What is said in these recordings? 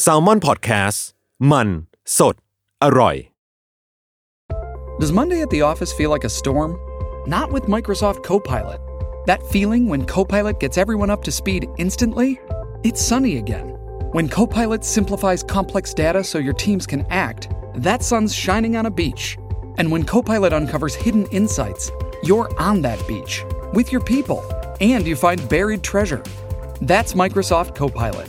แซลมอนพอดแคสต์มันสดอร่อย Does Monday at the office feel like a storm? Not with Microsoft Copilot. That feeling when Copilot gets everyone up to speed instantly? It's sunny again. When Copilot simplifies complex data so your teams can act, that sun's shining on a beach. And when Copilot uncovers hidden insights, you're on that beach with your people and you find buried treasure. That's Microsoft Copilot.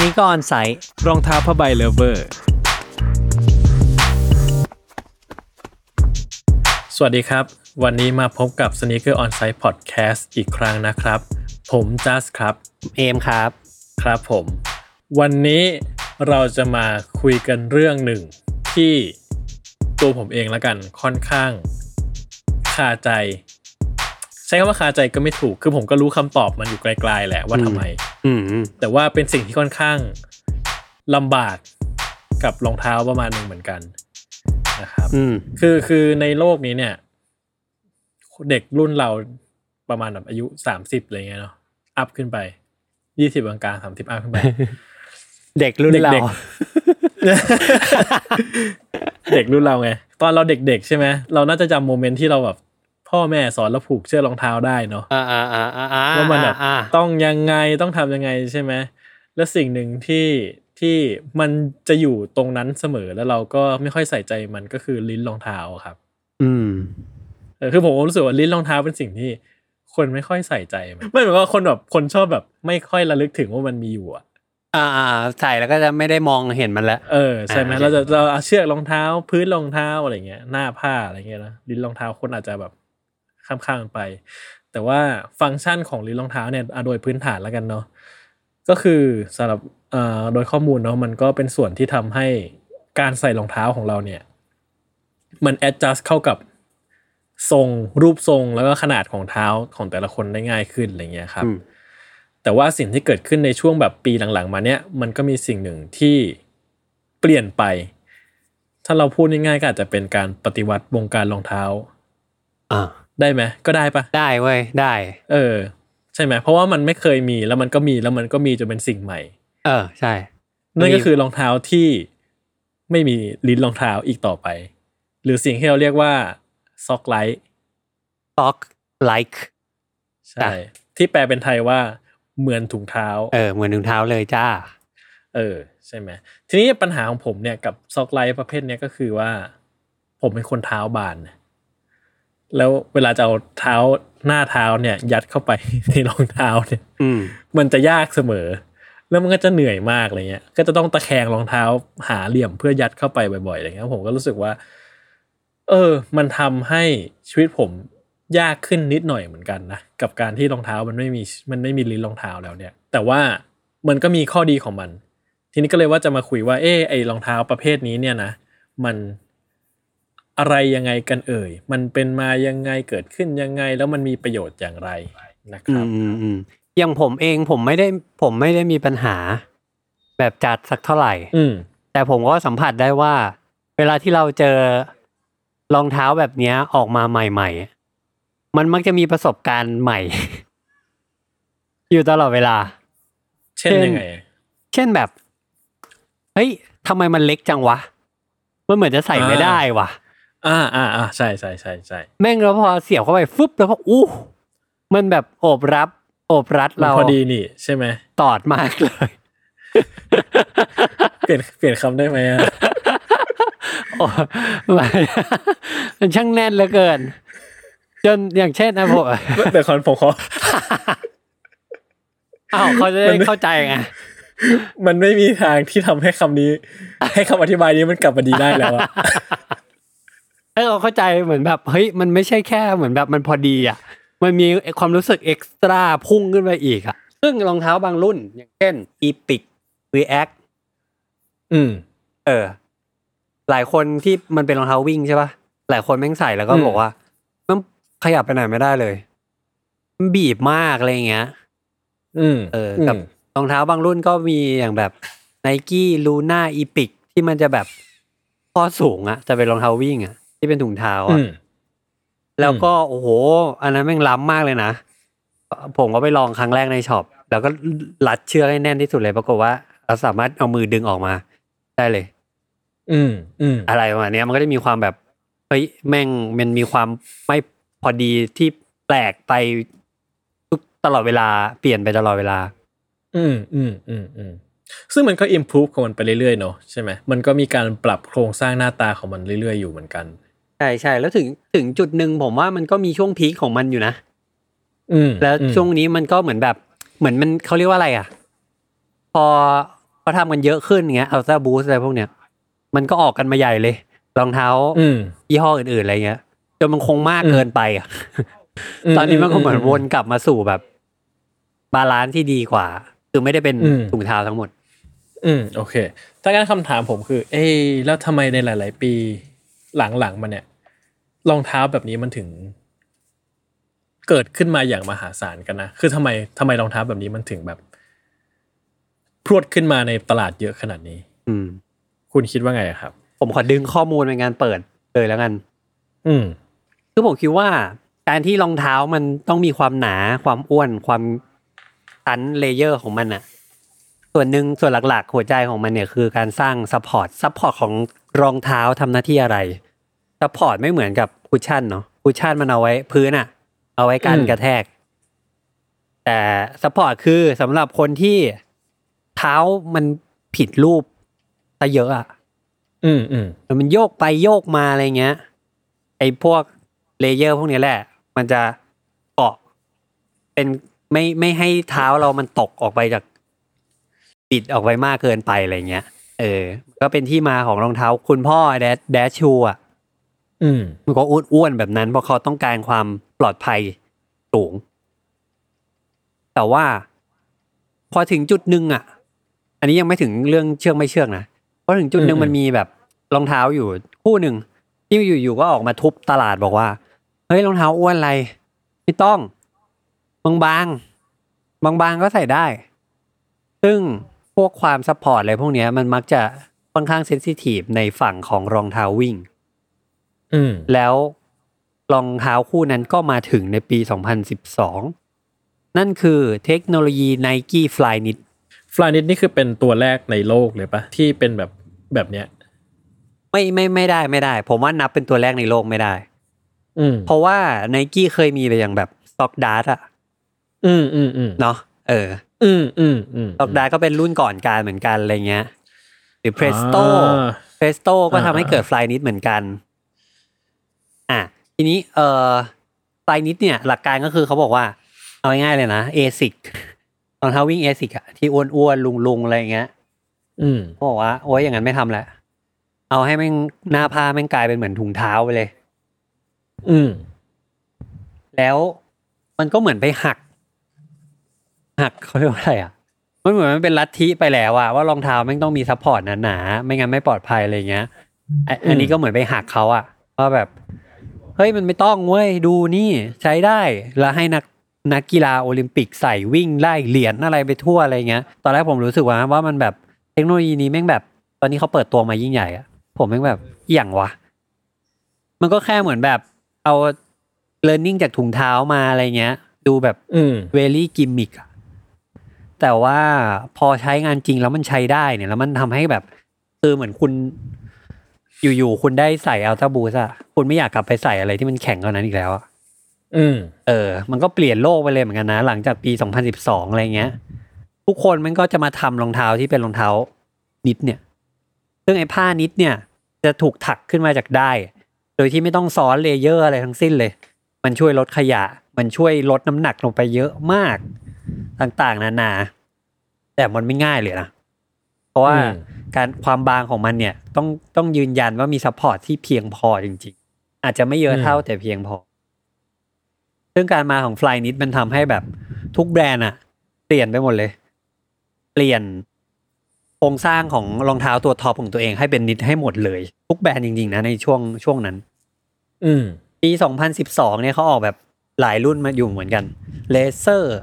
นีกออนไซต์รองเท้าผ้าใบเลเวอร์ สวัสดีครับ วันนี้มาพบกับ Sneaker On Site Podcast อีกครั้งนะครับ ผมจัสครับ เอมครับ ครับผม วันนี้เราจะมาคุยกันเรื่องหนึ่งที่ตัวผมเองแล้วกันค่อนข้างคาใจ ใช้คำว่าคาใจก็ไม่ถูก คือผมก็รู้คำตอบมันอยู่ไกลๆแหละว่าทำไม อืมแต่ว่าเป็นสิ่งที่ค่อนข้างลำบากกับรองเท้าประมาณหนึ่งเหมือนกันนะครับอืมคือคือในโลกนี้เนี่ย เด็กรุ่นเราประมาณแบบอายุสามสิบอะไรเงี้ยเนาะอัพขึ้นไปยี่สิบกลางๆสามสิบอัพขึ้นไป เด็กรุ่นเราเด็กเด็กรุ่นเราไงตอนเราเด็กๆใช่ไหมเราน่าจะจำโมเมนต์ที่เราแบบ พ่อแม่สอนเราผูกเชือกรองเท้าได้เนาะอ่าอ่าอ่าอ่าอ่าว่ามันแบบอ่าต้องยังไงต้องทำยังไงใช่ไหมและสิ่งหนึ่งที่ที่มันจะอยู่ตรงนั้นเสมอแล้วเราก็ไม่ค่อยใส่ใจมันก็คือลิ้นรองเท้าครับ อืมเออคือผมรู้สึกว่าลิ้นรองเท้าเป็นสิ่งที่คนไม่ค่อยใส่ใจมันไม่เหมือนว่าคนแบบคนชอบแบบ ไม่ค่อยระลึกถึงว่ามันมีอยู่อะอ่าอ่าใส่แล้วก็จะไม่ได้มองเห็นมันแล้วเออใช่ไหมอ่าเราจะเราเอาเชือกรองเท้า พื้นรองเท้าอะไรเงี้ยหน้าผ้าอะไรเงี้ยนะลิ้นรองเท้าคนอาจจะแบบ ข้ามๆมันไป แต่ว่าฟังก์ชันของลิ้นรองเท้าเนี่ยอะโดยพื้นฐานแล้วกันเนาะก็คือสำหรับเอ่อโดยข้อมูลเนาะมันก็เป็นส่วนที่ทำให้การใส่รองเท้าของเราเนี่ยมัน adjust เข้ากับทรงรูปทรงแล้วก็ขนาดของเท้าของแต่ละคนได้ง่ายขึ้นอะไรเงี้ยครับอืมแต่ว่าสิ่งที่เกิดขึ้นในช่วงแบบปีหลังๆ มาเนี้ยมันก็มีสิ่งหนึ่งที่เปลี่ยนไป ถ้าเราพูดง่ายๆก็อาจจะเป็นการปฏิวัติวงการรองเท้าอ่า ได้ไหมก็ได้ปะได้เว้ยได้ เออ ใช่ไหมเพราะว่ามันไม่เคยมีแล้วมันก็มีแล้วมันก็มีจนเป็นสิ่งใหม่ เออใช่นั่นก็คือรองเท้าที่ไม่มีลิ้นรองเท้าอีกต่อไป หรือสิ่งที่เราเรียกว่าซ็อกไลท์ talk like ใช่ที่แปลเป็นไทยว่าเหมือนถุงเท้า เออ เหมือนถุงเท้าเลยจ้า เออ ใช่ไหมทีนี้ปัญหาของผมเนี่ยกับซอกไลท์ประเภทเนี้ยก็คือว่า ผมเป็นคนเท้าบาน แล้วเวลาจะเอาเท้าหน้าเท้าเนี่ย ยัดเข้าไปในรองเท้าเนี่ยอืมมันจะยากเสมอ แล้วมันก็จะเหนื่อยมากอะไรเงี้ย ก็จะต้องตะแคงรองเท้าหาเหลี่ยมเพื่อยัดเข้าไปบ่อยๆอะไรเงี้ยผมก็รู้สึกว่า เออ มันทำให้ชีวิตผมยากขึ้นนิดหน่อยเหมือนกันนะกับการที่รองเท้ามันไม่มีมันไม่มีลิ้นรองเท้าแล้วเนี่ย แต่ว่ามันก็มีข้อดีของมัน ทีนี้ก็เลยว่าจะมาคุยว่าเออไอรองเท้าประเภทนี้เนี่ยนะมัน อะไรยังไงกันเอ่ย มันเป็นมายังไงเกิดขึ้นยังไง แล้วมันมีประโยชน์อย่างไรนะคอืรับมอืมอืมอย่างผมเองผมไม่ได้ผมไม่ได้มีปัญหา แบบจัดสักเท่าไหร่ อืมแต่ผมก็สัมผัสได้ว่า เวลาที่เราเจอรองเท้าแบบเนี้ยออกมาใหม่ ๆ มันมักจะมีประสบการณ์ใหม่ อยู่ตลอดเวลา เช่นยังไง เช่นแบบ เฮ้ยทำไมมันเล็กจังวะ มันเหมือนจะใส่ไม่อ่าได้วะ อ่าอ่าอ่าใช่ใช่ใช่ใช่แม่งแล้วพอเสียบเข้าไปฟึบแล้วก็อู้มันแบบโอบรับ โอบรัดมันเราพอดีนี่ ใช่ไหมตอดมากเลย เปลี่ยนเปลี่ยนคำได้ไหมอะโอ้มันมันช่างแน่นเหลือเกิน จนอย่างเช่นนะผมเดี๋ยวคอนผมขออ้าวเขาจะได้มันเข้าใจไงมันไม่มีทางที่ทำให้คำนี้ ให้คำอธิบายนี้มันกลับมาดีได้แล้วอะให้ เราเข้าใจเหมือนแบบเฮ้ยมันไม่ใช่แค่เหมือนแบบมันพอดีอะมันมีความรู้สึกเอ็กซ์ตร้าพุ่งขึ้นไปอีกอะซึ่งรองเท้าบางรุ่น อย่างเช่น Epic React อืม เออ หลายคนที่มันเป็นรองเท้าวิ่งใช่ปะหลายคนแม่งใส่แล้วก็อืมบอกว่า มันขยับไปไหนไม่ได้เลย มันบีบมากอะไรอย่างเงี้ย อืม เออกับรองเท้าบางรุ่นก็มีอย่างแบบ Nike Luna Epic ที่มันจะแบบข้อสูงอะจะเป็นรองเท้าวิ่งอะ ที่เป็นถุงเท้าอือะมแล้วก็โอ้โห อันนั้นแม่งล้ำมากเลยนะผมก็ไปลองครั้งแรกในช็อปแล้วก็รัดเชือกให้แน่นที่สุดเลยปรากฏว่า เราสามารถเอามือดึงออกมา ได้เลย อืมอืมอะไรประมาณเนี้ยมันก็จะมีความแบบเฮ้ยแม่งมันมีความไม่พอดีที่แปลกไปทุกตลอดเวลาเปลี่ยนไปตลอดเวลา อืมอืมอืมอืมซึ่งมันก็ improve ของมันไปเรื่อยๆเนาะใช่ไหมมันก็มีการปรับโครงสร้างหน้าตาของมันเรื่อยๆอยู่เหมือนกัน ใช่ใช่แล้วถึงถึงจุดหนึ่งผมว่ามันก็มีช่วง peak ของมันอยู่นะอืมแล้วอืมช่วงนี้มันก็เหมือนแบบ เหมือนมันเขาเรียกว่าอะไรอะ พอเขาทำกันเยอะขึ้นเงี้ยอัลต a าบูสอะไรพวกเนี้ยมันก็ออกกันมาใหญ่เลยรองเท้าอืมยี่ห้ออื่นๆอะไรเงี้ยจนมันคงมากอืมเกินไปอะมตอนนี้มันก็เหมือนอืมวนกลับมาสู่แบบ balance ที่ดีกว่า คือไม่ได้เป็นอืมถุงเท้าทั้งหมด อืม โอเคถ้างั้นคำถามผมคือ เอ้ยแล้วทำไมในหลาย ๆ ปีหลังๆมาเนี่ย รองเท้าแบบนี้มันถึง เกิดขึ้นมาอย่างมหาศาลกันนะ คือทำไมทำไมรองเท้าแบบนี้มันถึงแบบ พรวดขึ้นมาในตลาดเยอะขนาดนี้ อืม คุณคิดว่าไงอะครับ ผมขอดึงข้อมูลในงานเปิดเลยแล้วกัน อืม คือผมคิดว่า การที่รองเท้ามันต้องมีความหนา ความอ้วน ความชั้นเลเยอร์ของมันอะส่วนหนึ่งส่วนหลักๆ หัวใจของมันเนี่ยคือการสร้าง support support ของรองเท้าทำหน้าที่อะไร support ไม่เหมือนกับ cushion เนาะ cushion มันเอาไว้พื้นอะเอาไว้กันอืมกระแทก แต่ support คือสำหรับคนที่เท้ามันผิดรูปซะเยอะอะอืมอืมมันโยกไปโยกมาอะไรเงี้ย ไอ้พวก layer พวกนี้แหละ มันจะเกาะเป็นไม่ไม่ให้เท้าเรามันตกออกไปจากปิดออกไปมากเกินไปอะไรเงี้ย เออ ก็เป็นที่มาของรองเท้าคุณพ่อแดชแดชชูอะอื มมันก็อ้วนๆแบบนั้น เพราะเขาต้องการความปลอดภัยสูง แต่ว่า พอถึงจุดหนึ่งอะ อันนี้ยังไม่ถึงเรื่องเชื่องไม่เชื่องนะพอถึงจุดหนึ่งอืมมันมีแบบรองเท้าอยู่คู่หนึ่งที่อยู่ๆก็ออกมาทุบตลาดบอกว่าเฮ้ยรองเท้าอ้วนอะไรไม่ต้องบางๆบางๆก็ใส่ได้ ซึ่งพวกความ support อะไรพวกเนี้ยมันมักจะค่อนข้าง sensitive ในฝั่งของรองเท้าวิ่งอืม แล้วรองเท้าคู่นั้นก็มาถึงในปี 2012 นั่นคือเทคโนโลยี Nike Flyknit Flyknit นี่คือเป็นตัวแรกในโลกเลยปะที่เป็นแบบแบบเนี้ยไม่ไม่ไม่ได้ไม่ได้ ผมว่านับเป็นตัวแรกในโลกไม่ได้ อืมเพราะว่า Nike เคยมีไปอย่างแบบ Stock Dart อะอืมอืมอืมเนาะเออ อืมอืมอืม Stock Dart ก็เป็นรุ่นก่อนการเหมือนกันอะไรเงี้ยหรือ Presto อ่า Presto ก็อ่าทำให้เกิด Flyknit เหมือนกัน อะทีนี้เอ่อ Flyknit เนี่ยหลักการก็คือเขาบอกว่า เอาง่ายๆเลยนะ ASIC รองเท้าวิ่ง ASICS อะที่อ้วนๆลุงๆอะไรอย่างเงี้ย อืมเขาบอกว่าโอ้ยอย่างนั้นไม่ทำแล้วเอาให้แม่งหน้าผ้าแม่งกลายเป็นเหมือนถุงเท้าไปเลย อืม แล้วมันก็เหมือนไปหัก หักเขาเรียกว่าอะไรอะ มันเหมือนมันเป็นลัทธิไปแล้วอะว่ารองเท้าแม่งต้องมี support หนาๆไม่งั้นไม่ปลอดภัยอะไรเงี้ยอะอันนี้ก็เหมือนไปหักเขาอะว่าแบบเฮ้ยมันไม่ต้องเว้ยดูนี่ใช้ได้แล้วให้นักนักกีฬาโอลิมปิกใส่วิ่งไล่เหรียญอะไรไปทั่วอะไรเงี้ย ตอนแรกผมรู้สึกว่าว่ามันแบบเทคโนโลยีนี้แม่งแบบ ตอนนี้เขาเปิดตัวมายิ่งใหญ่อะผมแม่งแบบอหย่างวะ มันก็แค่เหมือนแบบเอา learning จากถุงเท้ามาอะไรเงี้ย ดูแบบอืมเวลี่กิมมิกอะแต่ว่าพอใช้งานจริงแล้วมันใช้ได้เนี่ย แล้วมันทำให้แบบคือเหมือนคุณ อยู่ๆคุณได้ใส่อัลต a าบูสอะคุณไม่อยากกลับไปใส่อะไรที่มันแข็งกว่านั้นอีกแล้วอะอืมเออ มันก็เปลี่ยนโลกไปเลยเหมือนกันนะ หลังจากปี2012อะไรเงี้ย ทุกคนมันก็จะมาทำรองเท้าที่เป็นรองเท้า knit เนี่ย ซึ่งไอ้ผ้า knit เนี่ย จะถูกถักขึ้นมาจากด้าย โดยที่ไม่ต้องซ้อน layer อะไรทั้งสิ้นเลย มันช่วยลดขยะ มันช่วยลดน้ำหนักลงไปเยอะมากต่างๆ นานา แต่มันไม่ง่ายเลยนะ เพราะว่าอืม การความบางของมันเนี่ยต้องต้องยืนยันว่ามี support ที่เพียงพอจริง ๆ อาจจะไม่เยอะเท่าแต่เพียงพอ ซึ่งการมาของ Flyknit มันทำให้แบบทุกแบรนด์อะเปลี่ยนไปหมดเลย เปลี่ยนโครงสร้างของรองเท้าตัว top ของตัวเองให้เป็น knit ให้หมดเลย ทุกแบรนด์จริง ๆ นะในช่วงช่วงนั้น อืมปี2012เนี่ยเขาออกแบบหลายรุ่นมาอยู่เหมือนกันเลเซอร์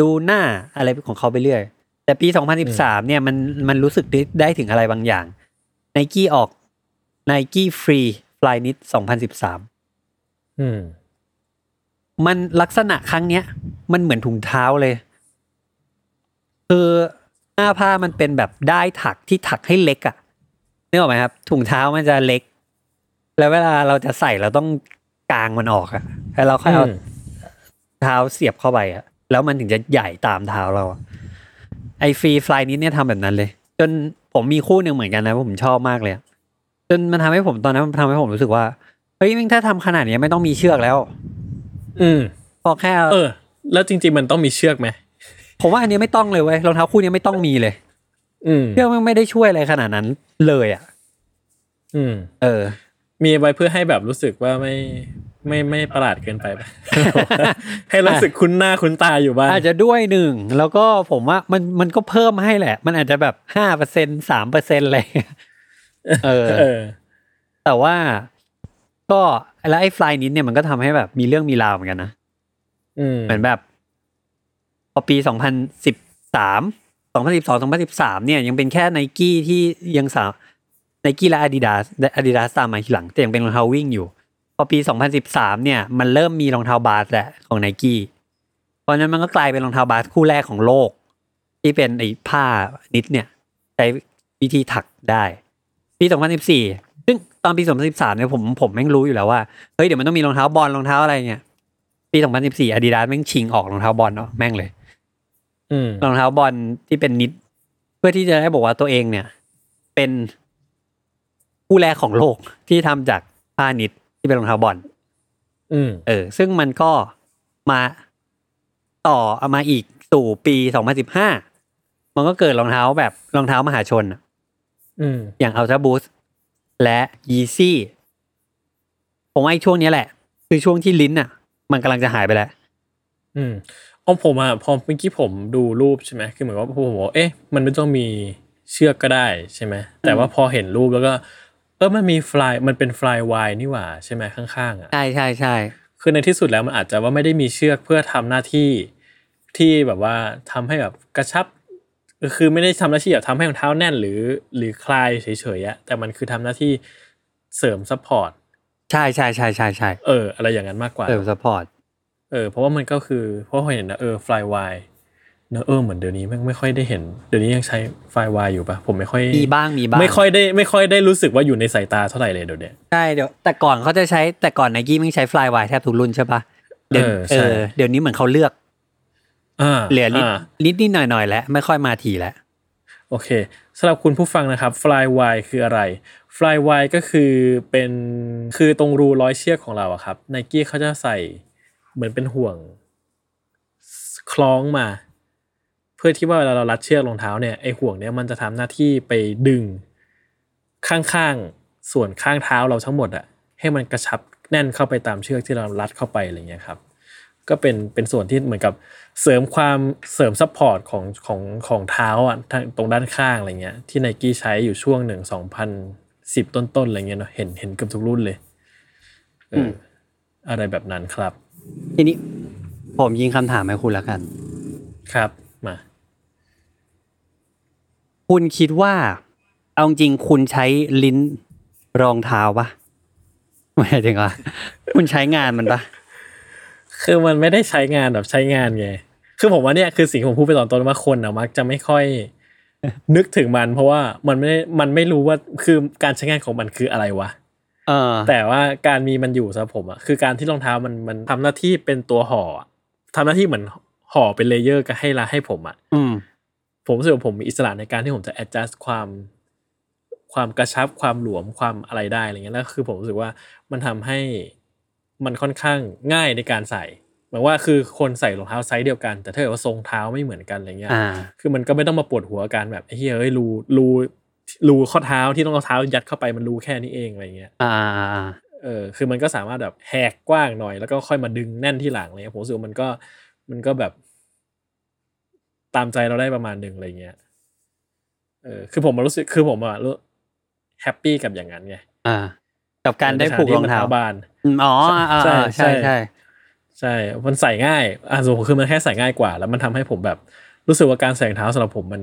ลูน่าอะไรของเขาไปเรื่อย แต่ปี 2013 เนี่ยมันมันรู้สึกได้ได้ถึงอะไรบางอย่าง n นกี้ออก n นกี้ฟรีฟลายนิด 2013 อืม มันลักษณะครั้งเนี้ย มันเหมือนถุงเท้าเลย คือหน้าผ้ามันเป็นแบบได้ายถักที่ถักให้เล็กอะนึกออกไหมครับ ถุงเท้ามันจะเล็ก แล้วเวลาเราจะใส่เราต้องกางมันออกอะแล้วเราค่อยเอาอืมเท้าเสียบเข้าไปอะแล้วมันถึงจะใหญ่ตามเท้าเราอะ ไอฟรีฟลายนี้เนี่ยทำแบบนั้นเลย จนผมมีคู่หนึ่งเหมือนกันนะผมชอบมากเลยอะจนมันทำให้ผมตอนนั้นมันทำให้ผมรู้สึกว่าเฮ้ยแม่งถ้าทำขนาดนี้ไม่ต้องมีเชือกแล้ว อืมพอแค่เอาเออ แล้วจริง ๆ มันต้องมีเชือกไหมผมว่าอันนี้ไม่ต้องเลยเว้ยรองเท้าคู่นี้ไม่ต้องมีเลย อืมเชือกมันไม่ได้ช่วยอะไรขนาดนั้นเลยอะ อืม เออ มีไว้เพื่อให้แบบรู้สึกว่าไม่ ไม่ไม่ประหลาดเกินไปปะให้รู้สึกคุ้นหน้าคุ้นตาอยู่บ้างอาจจะด้วยหนึ่ง แล้วก็ผมว่ามันมันก็เพิ่มให้แหละ มันอาจจะแบบห้าเปอร์เซ็นสามเปอร์เซ็นอะไรเงี้ยเออเออ แต่ว่าก็แล้วไอ้ฟลายนิดเนี่ยมันก็ทำให้แบบมีเรื่องมีราวเหมือนกันนะอืมเหมือนแบบพอปีสองพันสิบสามสองพันสิบสองสองพันสิบสามเนี่ย ยังเป็นแค่ไนกี้ที่ยังสาวไนกี้และอาดิดาสอาดิดาสตามมาทีหลัง แต่ยังเป็นรองเท้าวิ่งอยู่ พอปีสองพันสิบสามเนี่ย มันเริ่มมีรองเท้าบาสแหละของไนกี้เพราะฉะนั้นมันก็กลายเป็นรองเท้าบาสคู่แรกของโลก ที่เป็นไอ้ผ้านิดเนี่ยใช้วิธีถักได้ปีสองพันสิบสี่ซึ่งตอนปีสองพันสิบสามเนี่ยผมผมแม่งรู้อยู่แล้วว่า เฮ้ยเดี๋ยวมันต้องมีรองเท้าบอลรองเท้าอะไรเงี้ยปี 2014 Adidas แม่งชิงออกรองเท้าบอลเนาะแม่งเลยอืมรองเท้าบอลที่เป็นนิด เพื่อที่จะได้บอกว่าตัวเองเนี่ย เป็นผู้แรกของโลกที่ทำจากผ้านิด ที่เป็นรองเท้าบอลอืมเออ ซึ่งมันก็มาต่อเอามาอีกสู่ปี2015มันก็เกิดรองเท้าแบบรองเท้ามหาชนอะอืมอย่าง Ultra Boost และ Yeezy ผมว่าไอ้ช่วงเนี้ยแหละ คือช่วงที่ลิ้นอะ มันกำลังจะหายไปแล้ว อืมเอาผมอะพอเมื่อกี้ผมดูรูปใช่ไหมคือเหมือนว่าผมบอกว่าเอ๊ะ มันไม่ต้องมีเชือกก็ได้ใช่ไหมแต่ว่าพอเห็นรูปแล้วก็ เออมันมีฟลายมันเป็นฟลายวายนี่หว่าใช่ไหมข้างๆอะใช่ใช่ใช่คือในที่สุดแล้วมันอาจจะว่าไม่ได้มีเชือกเพื่อทำหน้าที่ที่แบบว่าทำให้แบบกระชับ คือไม่ได้ทำหน้าที่แบบทำให้รองเท้าแน่นหรือ หรือคลายเฉยๆอะแต่มันคือทำหน้าที่เสริม support ใช่ใช่ใช่ใช่ใช่เอออะไรอย่างนั้นมากกว่าเติม support เออเพราะว่ามันก็คือเพราะเห็นนะเออ Flywire เนอะเออเหมือนเดี๋ยวนี้แม่งไม่ค่อยได้เห็น เดี๋ยวนี้ยังใช้ Flywire อยู่ปะผมไม่ค่อยมีบ้างมีบ้างไม่ค่อยได้ไม่ค่อยได้รู้สึกว่าอยู่ในสายตาเท่าไหร่เลยเดี๋ยวเนี้ยใช่เดี๋ยวแต่ก่อนเขาจะใช้แต่ก่อนไนกี้มันใช้ Flywire แทบทุกรุ่นใช่ปะเดี๋ยวเออเอใช่อเดี๋ยวนี้เหมือนเขาเลือกอ่าเหลือนิดอ่านิดนิดหน่อยหน่อยแล้วไม่ค่อยมาทีแล้วโอเคสำหรับคุณผู้ฟังนะครับ Flyway คืออะไร Flyway ก็คือเป็นคือตรงรูร้อยเชือกของเราอะครับไนกี้เขาจะใส่เหมือนเป็นห่วงคล้องมา เพื่อที่ว่าเวลาเรารัดเชือกรองเท้าเนี่ยไอห่วงเนี้ยมันจะทำหน้าที่ไปดึงข้างๆส่วนข้างเท้าเราทั้งหมดอะให้มันกระชับแน่นเข้าไปตามเชือกที่เรารัดเข้าไปอะไรเงี้ยครับก็เป็นเป็นส่วนที่เหมือนกับเสริมความเสริม support ของของของเท้าอะทางตรงด้านข้างอะไรเงี้ยที่ไนกี้ใช้อยู่ช่วงหนึ่งสองพันสิบต้นๆอะไรเงี้ยเนาะเห็นเห็นเกับทุกรุ่นเลยเออออะไรแบบนั้นครับ ทีนี้ผมยิงคำถามให้คุณแล้วกัน ครับมา คุณคิดว่า เอาจริงๆคุณใช้ลิ้นรองเท้าปะไม่ใช่ถึงว่าคุณใช้งานมันปะคือมันไม่ได้ใช้งานแบบใช้งานไงคือผมว่าเนี่ยคือสิ่งที่ผมพูดไปตอนต้นว่าคนอะมักจะไม่ค่อย นึกถึงมันเพราะว่ามันไม่ได้มันไม่รู้ว่าคือการใช้งานของมันคืออะไรวะเออแต่ว่าการมีมันอยู่สำหรับผมอะคือการที่รองเท้ามันมันทำหน้าที่เป็นตัวห่ออะทำหน้าที่เหมือนห่อเป็น layer ก็ให้ละให้ผมอะอืม ผมรู้สึกว่าผมมีอิสระในการที่ผมจะ adjust ความความกระชับความหลวมความอะไรได้อะไรเงี้ยแล้วคือผมรู้สึกว่ามันทำให้มันค่อนข้างง่ายในการใส่หมายว่าคือคนใส่รองเท้าไซส์เดียวกัน แต่ถ้าเกิดว่าทรงเท้าไม่เหมือนกันอะไรเงี้ยอ่าคือมันก็ไม่ต้องมาปวดหัวกันแบบไอ้เฮ้ยเอ้ยรูรูรูข้อเท้าที่ต้องเอาเท้ายัดเข้าไปมันรูแค่นี้เองอะไรเงี้ยอ่าอ่าอ่าเออคือมันก็สามารถแบบแหกกว้างหน่อยแล้วก็ค่อยมาดึงแน่นที่หลังอะไรเลยผมรู้สึกว่ามันก็มันก็แบบ ตามใจเราได้ประมาณหนึ่งอะไรเงี้ยเออคือผมมารู้สึกคือผมอะรู้ happy กับอย่างนั้นไงอ่า กับการได้ผูกรองเท้าในฐนะที่มันบานอืมอ๋ออ่าใช่อ่าใช่ใช่ใช่ใช่ มันใส่ง่ายอะส่วนผมคือมันแค่ใส่ง่ายกว่า แล้วมันทำให้ผมแบบรู้สึกว่าการใส่รองเท้าสำหรับผมมัน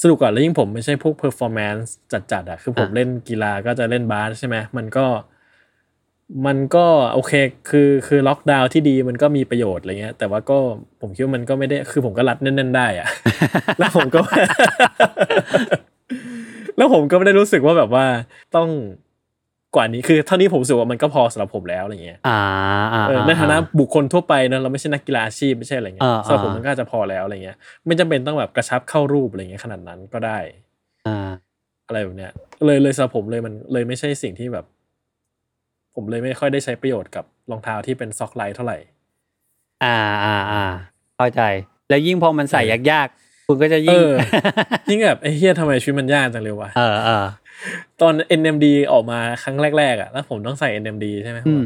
สนุกกว่าแล้วยิ่งผมไม่ใช่พวก performance จัดๆอะคือผมเล่นกีฬาก็จะเล่นบาสใช่ไหมมันก็ มันก็โอเคคือคือล็อกดาวน์ที่ดีมันก็มีประโยชน์อะไรเงี้ย แต่ว่าก็ผมคิดว่ามันก็ไม่ได้คือผมก็รัดแน่นๆได้อะแล้วผมก็ แล้วผมก็ไม่ได้รู้สึกว่าแบบว่าต้องกว่านี้คือเท่านี้ผมรู้สึกว่ามันก็พอสำหรับผมแล้วอะไรเงี้ยอ่าอ่าเออในฐานะบุคคลทั่วไปนะเราไม่ใช่นักกีฬาอาชีพไม่ใช่อะไรเงี้ยอ่าสำหรับผมอ่ามัมันก็อาจจะพอแล้วอะไรเงี้ย ไม่จำเป็นต้องแบบกระชับเข้ารูปอะไรเงี้ยขนาดนั้นก็ได้ อ่า อะไรแบบเนี้ยเลยเลยสำหรับผมเลยมันเลยไม่ใช่สิ่งที่แบบ ผมเลยไม่ค่อยได้ใช้ประโยชน์กับรองเท้าที่เป็น sock-like เท่าไหร่ อ่าอ่าอ่าเข้าใจ แล้วยิ่งพอมันใส่ยากๆคุณก็จะเอยิ่งอยิ่งแบบไอ้เหี้ยทำไมชีวิตมันยากจังเลยวะเออเออตอน NMD ออกมาครั้งแรกๆอะแล้วผมต้องใส่ NMD ใช่ไหมอืม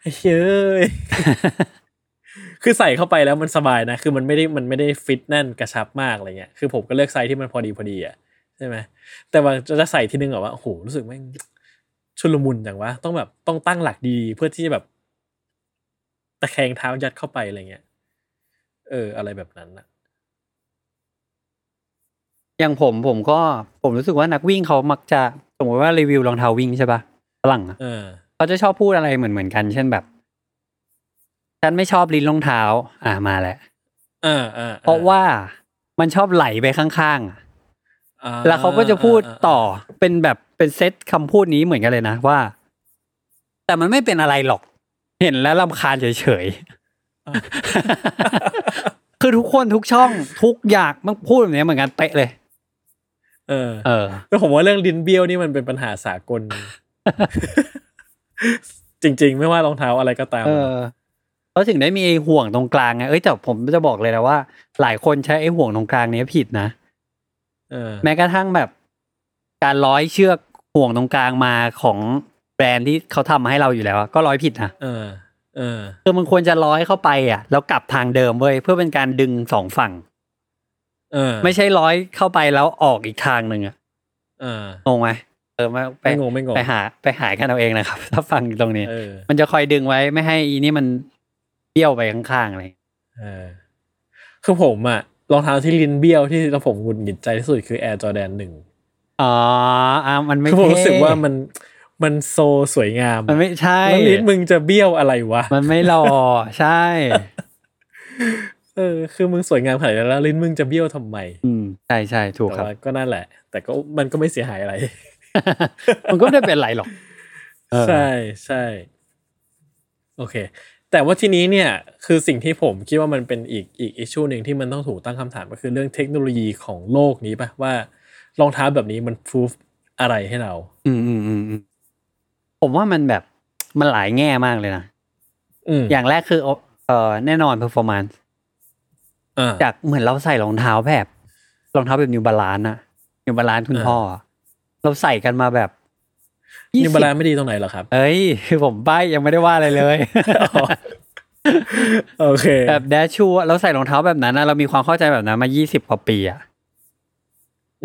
ไอ้เฮ้ยคือใส่เข้าไปแล้วมันสบายนะ คือมันไม่ได้มันไม่ได้ฟิตแน่นกระชับมากอะไรเงี้ย คือผมก็เลือกไซส์ที่มันพอดีพอดีอะใช่ไหมแต่ว่าจะใส่ทีนึงแบบว่าโอ้โหรู้สึกแม่ง ชุลมุนอย่างวะต้องแบบต้องตั้งหลักดีๆเพื่อที่จะแบบ ตะแคงเท้ายัดเข้าไปอะไรเงี้ยเออ อะไรแบบนั้นอะอย่างผมผมก็ผมรู้สึกว่านักวิ่งเขามักจะสมมติว่ารีวิวรองเท้าวิ่งใช่ปะฝรั่งอะเออเขาจะชอบพูดอะไรเหมือนเหมือนกัน เช่นแบบ ฉันไม่ชอบลิ้นรองเท้า อ่ามาแล้วเออเออเพราะว่ามันชอบไหลไปข้างๆอะอ่าแล้วเขาก็จะพูดต่อเป็นแบบ เป็นเซตคำพูดนี้เหมือนกันเลยนะว่า แต่มันไม่เป็นอะไรหรอก เห็นแล้วลำคาญเฉยๆคือทุกคนทุกช่องทุกอย่างมันพูดแบบนี้เหมือนกันเป๊ะเลย เออ เออแล้วผมว่าเรื่องลิ้นเบี้ยวนี่มันเป็นปัญหาสากล จริง ๆ ไม่ว่ารองเท้าอะไรก็ตามเออเขาถึงได้มีไอ้ห่วงตรงกลางไงเอ้ยแต่ผมจะบอกเลยนะว่า หลายคนใช้ไอ้ห่วงตรงกลางเนี้ยผิดนะเออแม้กระทั่งแบบ การร้อยเชือก ห่วงตรงกลางมาของแบรนด์ที่เขาทำมาให้เราอยู่แล้วอะก็ร้อยผิดนะเออ เออคือมันควรจะร้อยเข้าไปอะ แล้วกลับทางเดิมเว้ยเพื่อเป็นการดึงสองฝั่ง เออ ไม่ใช่ร้อยเข้าไปแล้วออกอีกทางหนึ่งอะเอองงไหมเออมาไปไม่งงไม่งงไปหา ไปหากันเอาเองนะครับ ถ้าฟังอยู่ตรงนี้เออมันจะคอยดึงไว้ไม่ให้อีนี่มันเบี้ยวไปข้างๆอะไรอย่างเงี้ยเออคือผมอะรองเท้าที่ลิ้นเบี้ยวที่เราผมหงุดหงิดใจที่สุดคือ Air Jordan หนึ่ง อ๋ออะมันไม่คือผมเท่รู้สึกว่ามันมันโซสวยงามมันไม่ใช่แล้วลิ้นมึงจะเบี้ยวอะไรวะ มันไม่หล่อใช่ เออคือมึงสวยงามขนาดนั้นแล้วลิ้นมึงจะเบี้ยวทำไมอืมใช่ใช่ถูกแต่ครับ ว่าก็นั่นแหละ แต่ก็มันก็ไม่เสียหายอะไร มันก็ไม่ได้เป็นไรหรอกเออใช่ใช่โอเค แต่ว่าทีนี้เนี่ยคือสิ่งที่ผมคิดว่ามันเป็นอีกอีกอิชชูหนึ่งที่มันต้องถูกตั้งคำถามก็คือเรื่องเทคโนโลยีของโลกนี้ปะว่า รองเท้าแบบนี้มันพิสูจอะไรให้เราอืมอืมอืมอืมผมว่ามันแบบมันหลายแง่มากเลยนะอืมอย่างแรกคือเอ่อแน่นอน performance อ่าจากเหมือนเราใส่รองเท้าแบบรองเท้าแบบนิวบาลานอะนิวบาลานคุณอ่าพ่ออะเราใส่กันมาแบบนิวบาลาน20ไม่ดีตรงไหนเหรอครับ เอ้ยคือผมป้ายยังไม่ได้ว่าอะไรเลยโอเค แบบแดชชูอะเราใส่รองเท้าแบบนั้นนะเรามีความเข้าใจแบบนั้นมา20กว่าปีอะ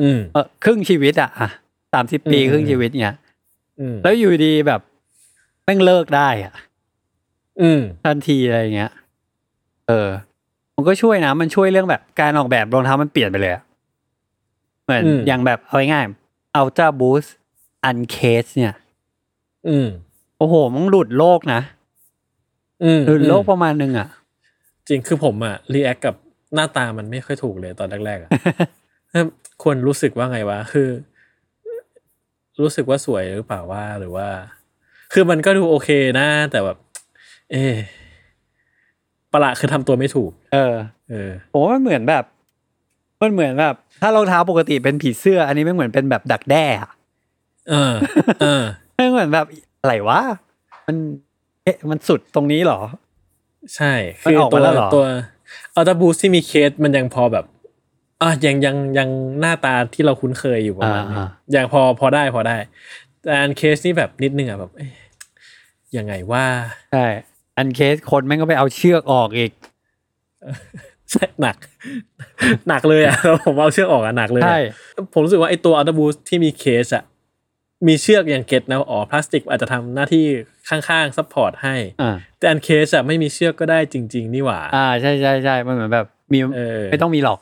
อืมเออครึ่งชีวิตอะอะสามสิบปีอืมครึ่งชีวิตเนี่ยอืมแล้วอยู่ดีแบบแม่งเลิกได้อะอืมทันทีอะไรอย่างเงี้ย เออ มันก็ช่วยนะ มันช่วยเรื่องแบบการออกแบบรองเท้ามันเปลี่ยนไปเลยอะเหมือนอืมอย่างแบบเอาง่ายๆ Ultra Boost Uncase เนี่ย อืมโอ้โหมันหลุดโลกนะอืมหลุดโลกอืมประมาณนึงอะ จริงคือผมอะรีแอคกับหน้าตามันไม่ค่อยถูกเลยตอนแรกๆอะเอิ่ม ควรรู้สึกว่าไงวะ คือ รู้สึกว่าสวยหรือเปล่าว่าหรือว่า คือมันก็ดูโอเคนะ แต่แบบ เออประหลาดคือทำตัวไม่ถูก เออ เออผมว่ามันเหมือนแบบมันเหมือนแบบ ถ้ารองเท้าปกติเป็นผีเสื้อ อันนี้ไม่เหมือนเป็นแบบดักแด้อะเออ เออไม่เหมือนแบบอะไรวะมันเอ๊ะมันสุดตรงนี้เหรอ ใช่ คือออตัวแล้วเอตัวอัลต a บูสที่มีเคสมันยังพอแบบ อะยังยังยังหน้าตาที่เราคุ้นเคยอยู่ประมาณนึงอ่ายังพอพอได้พอได้ แต่ uncaged นี่แบบนิดนึงอะแบบเอ๊ะยังไงว่าใช่ uncaged คนแม่งก็ไปเอาเชือกออกอีกใช่หนัก หนักเลยอะผมเอาเชือกออกอะหนักเลยอะใช่ผมรู้สึกว่าไอตัวอัลต b บูสที่มี cage อะมีเชือกยัง get นะอ๋อพลาสติกอาจจะทำหน้าที่ข้างๆ support ให้อ่าแต่ uncaged อะไม่มีเชือกก็ได้จริง ๆ นี่หว่า อ่าใช่ใช่ใช่มันเหมือนแบบมีเออไม่ต้องมีหรอก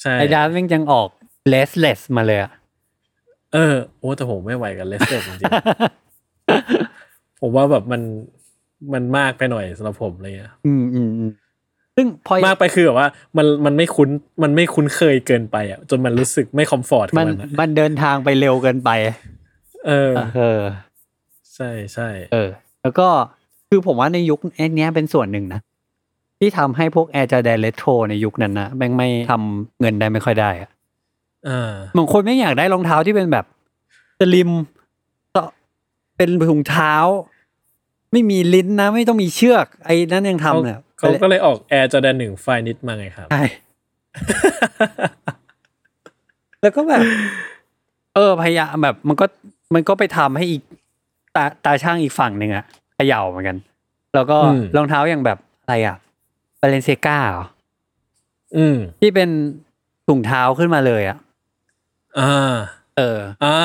ใช่ไอ้ดาสแม่งยังออก laceless มาเลยอะเออโอ้แต่ผมไม่ไหวกับ laceless จริงๆผมว่าแบบมันมันมากไปหน่อยสำหรับผมเลยอะอืมอืมอืมซึ่งพอมากไปคือแบบว่า มันมันไม่คุ้นมันไม่คุ้นเคยเกินไปอะจนมันรู้สึกไม่ comfort กับมันมันอะมันเดินทางไปเร็วเกินไป เออ เออ ใช่ใช่เออ แล้วก็คือผมว่าในยุคไอ้เนี้ยเป็นส่วนหนึ่งนะ ที่ทำให้พวกแอร์จอแดนเลโทรในยุคนั้นนะแม่งไม่ทำเงินได้ไม่ค่อยได้อะอ่าบางคนไม่งอยากได้รองเท้าที่เป็นแบบสลิมต่อเป็นถุงเท้า ไม่มีลิ้นนะ ไม่ต้องมีเชือก ไอ้นั่นยังทำเนี่ยเขาก็เลยออกแอร์จอแดนหนึ่งไฟนิดมาไงครับใช่แล้วก็แบบ เออพยายามแบบ มันก็มันก็ไปทำให้อีกตาตาช่างอีกฝั่งหนึ่งอะเขย่าเหมือนกัน แล้วก็อืมรองเท้าอย่างแบบอะไรอะ บาเลนเซกาเหรออืม ที่เป็นถุงเท้าขึ้นมาเลยอะอ่าเออ อ่า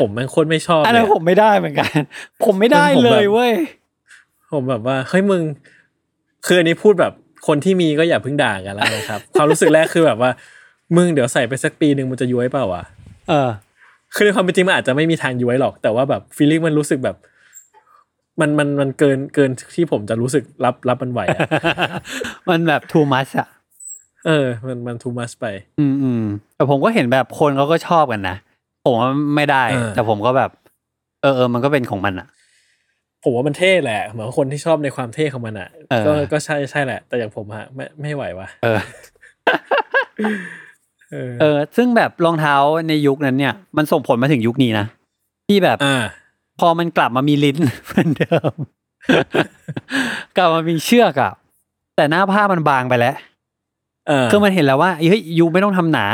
ผมแม่งโคตรไม่ชอบอันเลนั้นยผมไม่ได้เหมือนกัน ผมไม่ได้ผมเลแบบยเว้ย ผมแบบว่าเฮ้ยมึง คืออันนี้พูดแบบคนที่มีก็อย่าเพิ่งด่ากันแล้วนะครับ ความรู้สึกแรกคือแบบว่า มึงเดี๋ยวใส่ไปสักปีหนึ่งมันจะย้วยเปล่าวะเออ คือในความเป็นจริงมันอาจจะไม่มีทางย้วยหรอก แต่ว่าแบบฟีลลิ่งมันรู้สึกแบบ มันมันมันเกินเกินที่ผมจะรู้สึกรับรับมันไหวอะมันแบบ too much อะเออ มันมันทูมัสไป อืมอืมแต่ผมก็เห็นแบบคนเขาก็ชอบกันนะผมว่าไม่ได้เออแต่ผมก็แบบ เออเออมันก็เป็นของมันอะผมว่ามันเท่แหละเหมือนคนที่ชอบในความเท่ของมันอะเออก็ก็ใช่ใช่แหละ แต่อย่างผมฮะไม่ไม่ไหววะเออเออเออ ซึ่งแบบรองเท้าในยุคนั้นเนี่ย มันส่งผลมาถึงยุคนี้นะที่แบบอ่า พอมันกลับมามีลิ้นเหมือนเดิม กลับมามีเชือกอะแต่หน้าผ้ามันบางไปแล้วเออคือมันเห็นแล้วว่าเฮ้ยยูไม่ต้องทำหนา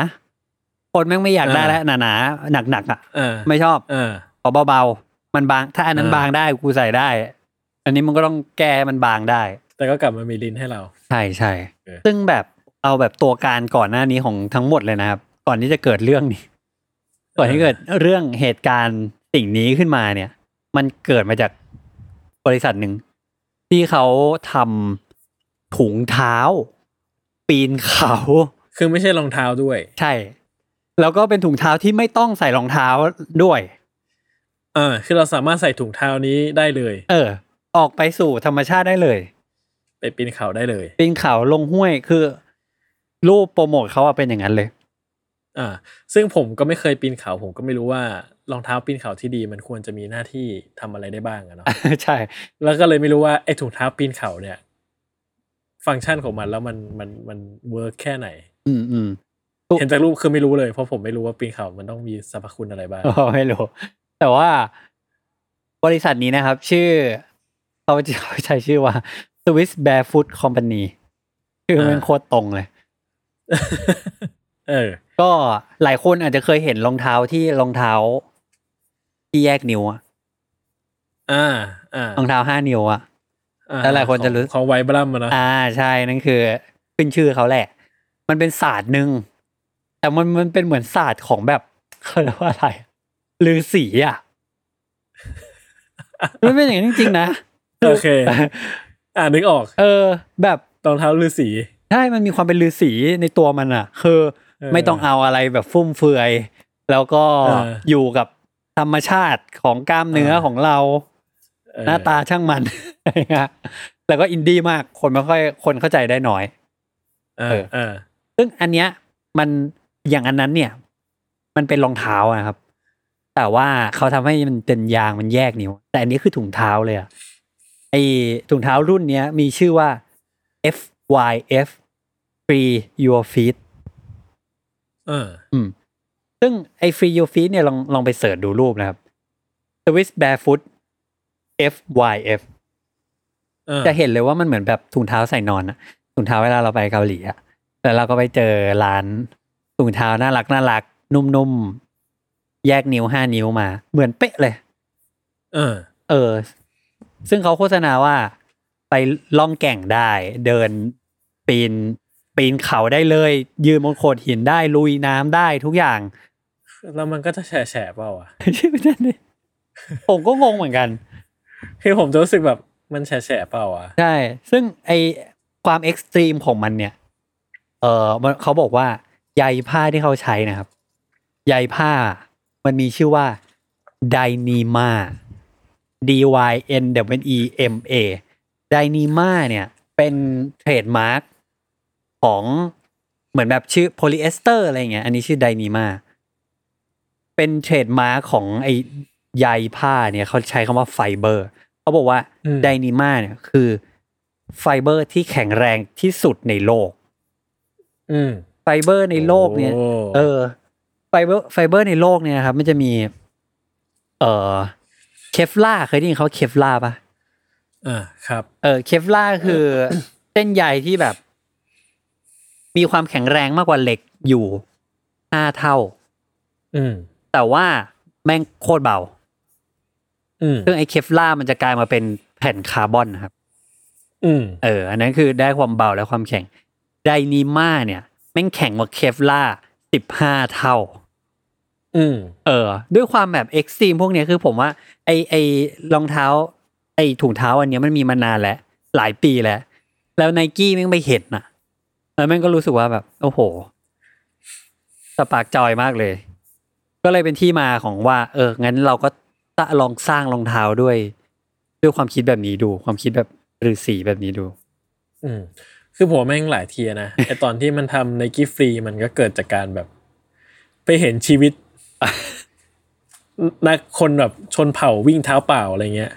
คนแม่งไม่อยากได้อ่าแล้วหนาหนาหนักหนักๆอะเออไม่ชอบ เออขอเบาๆมันบาง ถ้าอันนั้นอ่าบางได้กูใส่ได้ อันนี้มันก็ต้องแก้ให้มันบางได้ แต่ก็กลับมามีลิ้นให้เรา ใช่ใช่เออซึ่งแบบเอาแบบตัวการก่อนหน้านี้ของทั้งหมดเลยนะครับ ก่อนที่จะเกิดเรื่องนี้ ก่อนที่เกิดเรื่องเหตุการณ์ สิ่งนี้ขึ้นมาเนี่ย มันเกิดมาจากบริษัทหนึ่ง ที่เขาทำถุงเท้า ปีนเขา คือไม่ใช่รองเท้าด้วย ใช่ แล้วก็เป็นถุงเท้าที่ไม่ต้องใส่รองเท้าด้วยเออคือเราสามารถใส่ถุงเท้านี้ได้เลย เออ ออกไปสู่ธรรมชาติได้เลย ไปปีนเขาได้เลย ปีนเขาลงห้วยคือ รูปโปรโมทเขาอะเป็นอย่างนั้นเลย อ่า ซึ่งผมก็ไม่เคยปีนเขา ผมก็ไม่รู้ว่า รองเท้าปีนเขาที่ดีมันควรจะมีหน้าที่ทำอะไรได้บ้างอะเนาะใช่ แล้วก็เลยไม่รู้ว่าไอ้ถุงเท้าปีนเขาเนี่ย ฟังก์ชันของมันแล้วมันมันมัน work แค่ไหน อืมอืมเห็นจากรูปคือไม่รู้เลยเพราะผมไม่รู้ว่าปีนเขามันต้องมีสรรพคุณอะไรบ้างอ๋อไม่รู้แต่ว่าบริษัทนี้นะครับ ชื่อเขาจะเขาใช้ชื่อว่า Swiss Barefoot Company ชื่อมันอ่าโคตรตรงเลย เออ ก็หลายคนอาจจะเคยเห็นรองเท้าที่รองเท้า ที่แยกนิ้วอะอ่าอ่ารองเท้าห้านิ้วอะอ่แล้วหลายคนจะรู้ของของไวบรัมอะเนาะอ่าใช่นั่นคือขึ้นชื่อเขาแหละ มันเป็นศาสตร์หนึ่งแต่มันมันเป็นเหมือนศาสตร์ของแบบเขาเรียกว่าอะไรลือสีอะมันเป็นอย่างนั้นจริงๆนะโอเค อ่านึกออก เออ แบบรองเท้าฤาษีใช่มันมีความเป็นลือสีในตัวมันอะ คือเออไม่ต้องเอาอะไรแบบฟุ่มเฟือย แล้วก็เอออยู่กับ ธรรมชาติของกล้ามเนื้อเออของเราเออหน้าตาช่างมันอะไรเงี้ยแล้วก็อินดี้มากคนไม่ค่อยคนเข้าใจได้น้อย เออเออ ซึ่งอันเนี้ยมันอย่างอันนั้นเนี่ย มันเป็นรองเท้าอะครับ แต่ว่าเขาทำให้มันเป็นยางมันแยกนิ้ว แต่อันนี้คือถุงเท้าเลยอะไอถุงเท้ารุ่นเนี้ยมีชื่อว่า FYF Free Your Feet เออ อืม ซึ่งไอ Free Your Feet เนี่ยลองลองไปเสิร์ชดูรูปนะครับ Swiss Barefoot FYF เออจะเห็นเลยว่ามันเหมือนแบบถุงเท้าใส่นอนอะถุงเท้าเวลาเราไปเกาหลีอะแล้วเราก็ไปเจอร้านถุงเท้าน่ารักน่ารัก นุ่มๆ แยกนิ้วห้านิ้วมา เหมือนเป๊ะเลย เออ เออ ซึ่งเขาโฆษณาว่าไปล่องแก่งได้ เดินปีนปีนเขาได้เลย ยืนบนโขดหินได้ลุยน้ำได้ทุกอย่าง แล้วมันก็จะแฉะแฉะเปล่าวะใช่ไหมนั่นเลยผมก็งงเหมือนกัน คือผมจะรู้สึกแบบมันแฉะแฉะเปล่าวะใช่ ซึ่งไอความเอ็กซ์ตรีมของมันเนี่ย เออมันเขาบอกว่าใยผ้าที่เขาใช้นะครับ ใยผ้า มันมีชื่อว่าไดนีมา D Y N W E M A ไดนีมาเนี่ย เป็น trademark ของเหมือนแบบชื่อโพลีเอสเตอร์อะไรเงี้ย อันนี้ชื่อ Dyneema เป็น trademark ของไอใยผ้าเนี่ยเขาใช้คำว่าไฟเบอร์เขาบอกว่า Dyneema เนี่ยคือไฟเบอร์ที่แข็งแรงที่สุดในโลกอืมไฟเบอร์ในโลกเนี่ยโอ้เออ fiber fiber ในโลกเนี่ยนะครับ มันจะมี เอ่อเคฟลาเคยได้ยินเขาเคฟลาปะอ่าครับ เออเคฟลาคือ เส้นใยที่แบบ มีความแข็งแรงมากกว่าเหล็กอยู่ห้าเท่า อืม แต่ว่าแม่งโคตรเบาอืมซึ่งไอ้เคฟลามันจะกลายมาเป็นแผ่นคาร์บอนนะครับอืมเออ อันนั้นคือได้ความเบาและความแข็ง ไดนีมาเนี่ย แม่งแข็งกว่าเคฟลาสิบห้าเท่าอืมเออ ด้วยความแบบ extreme พวกเนี้ยคือผมว่า ไอไอรองเท้า ไอถุงเท้าอันเนี้ยมันมีมานานแล้ว หลายปีแล้ว แล้วไนกี้แม่งไม่เห็นน่ะแล้วแม่งก็รู้สึกว่าแบบ โอ้โห spark joy มากเลย ก็เลยเป็นที่มาของว่า เอองั้นเราก็จะลองสร้างรองเท้าด้วย ด้วยความคิดแบบนี้ดู ความคิดแบบฤาษีแบบนี้ดู อืมคือผมว่าแม่งหลายทีนะไอตอนที่มันทำในกิฟรีมันก็เกิดจากการแบบ ไปเห็นชีวิตนักคนแบบชนเผ่าวิ่งเท้าเปล่าอะไรเงี้ย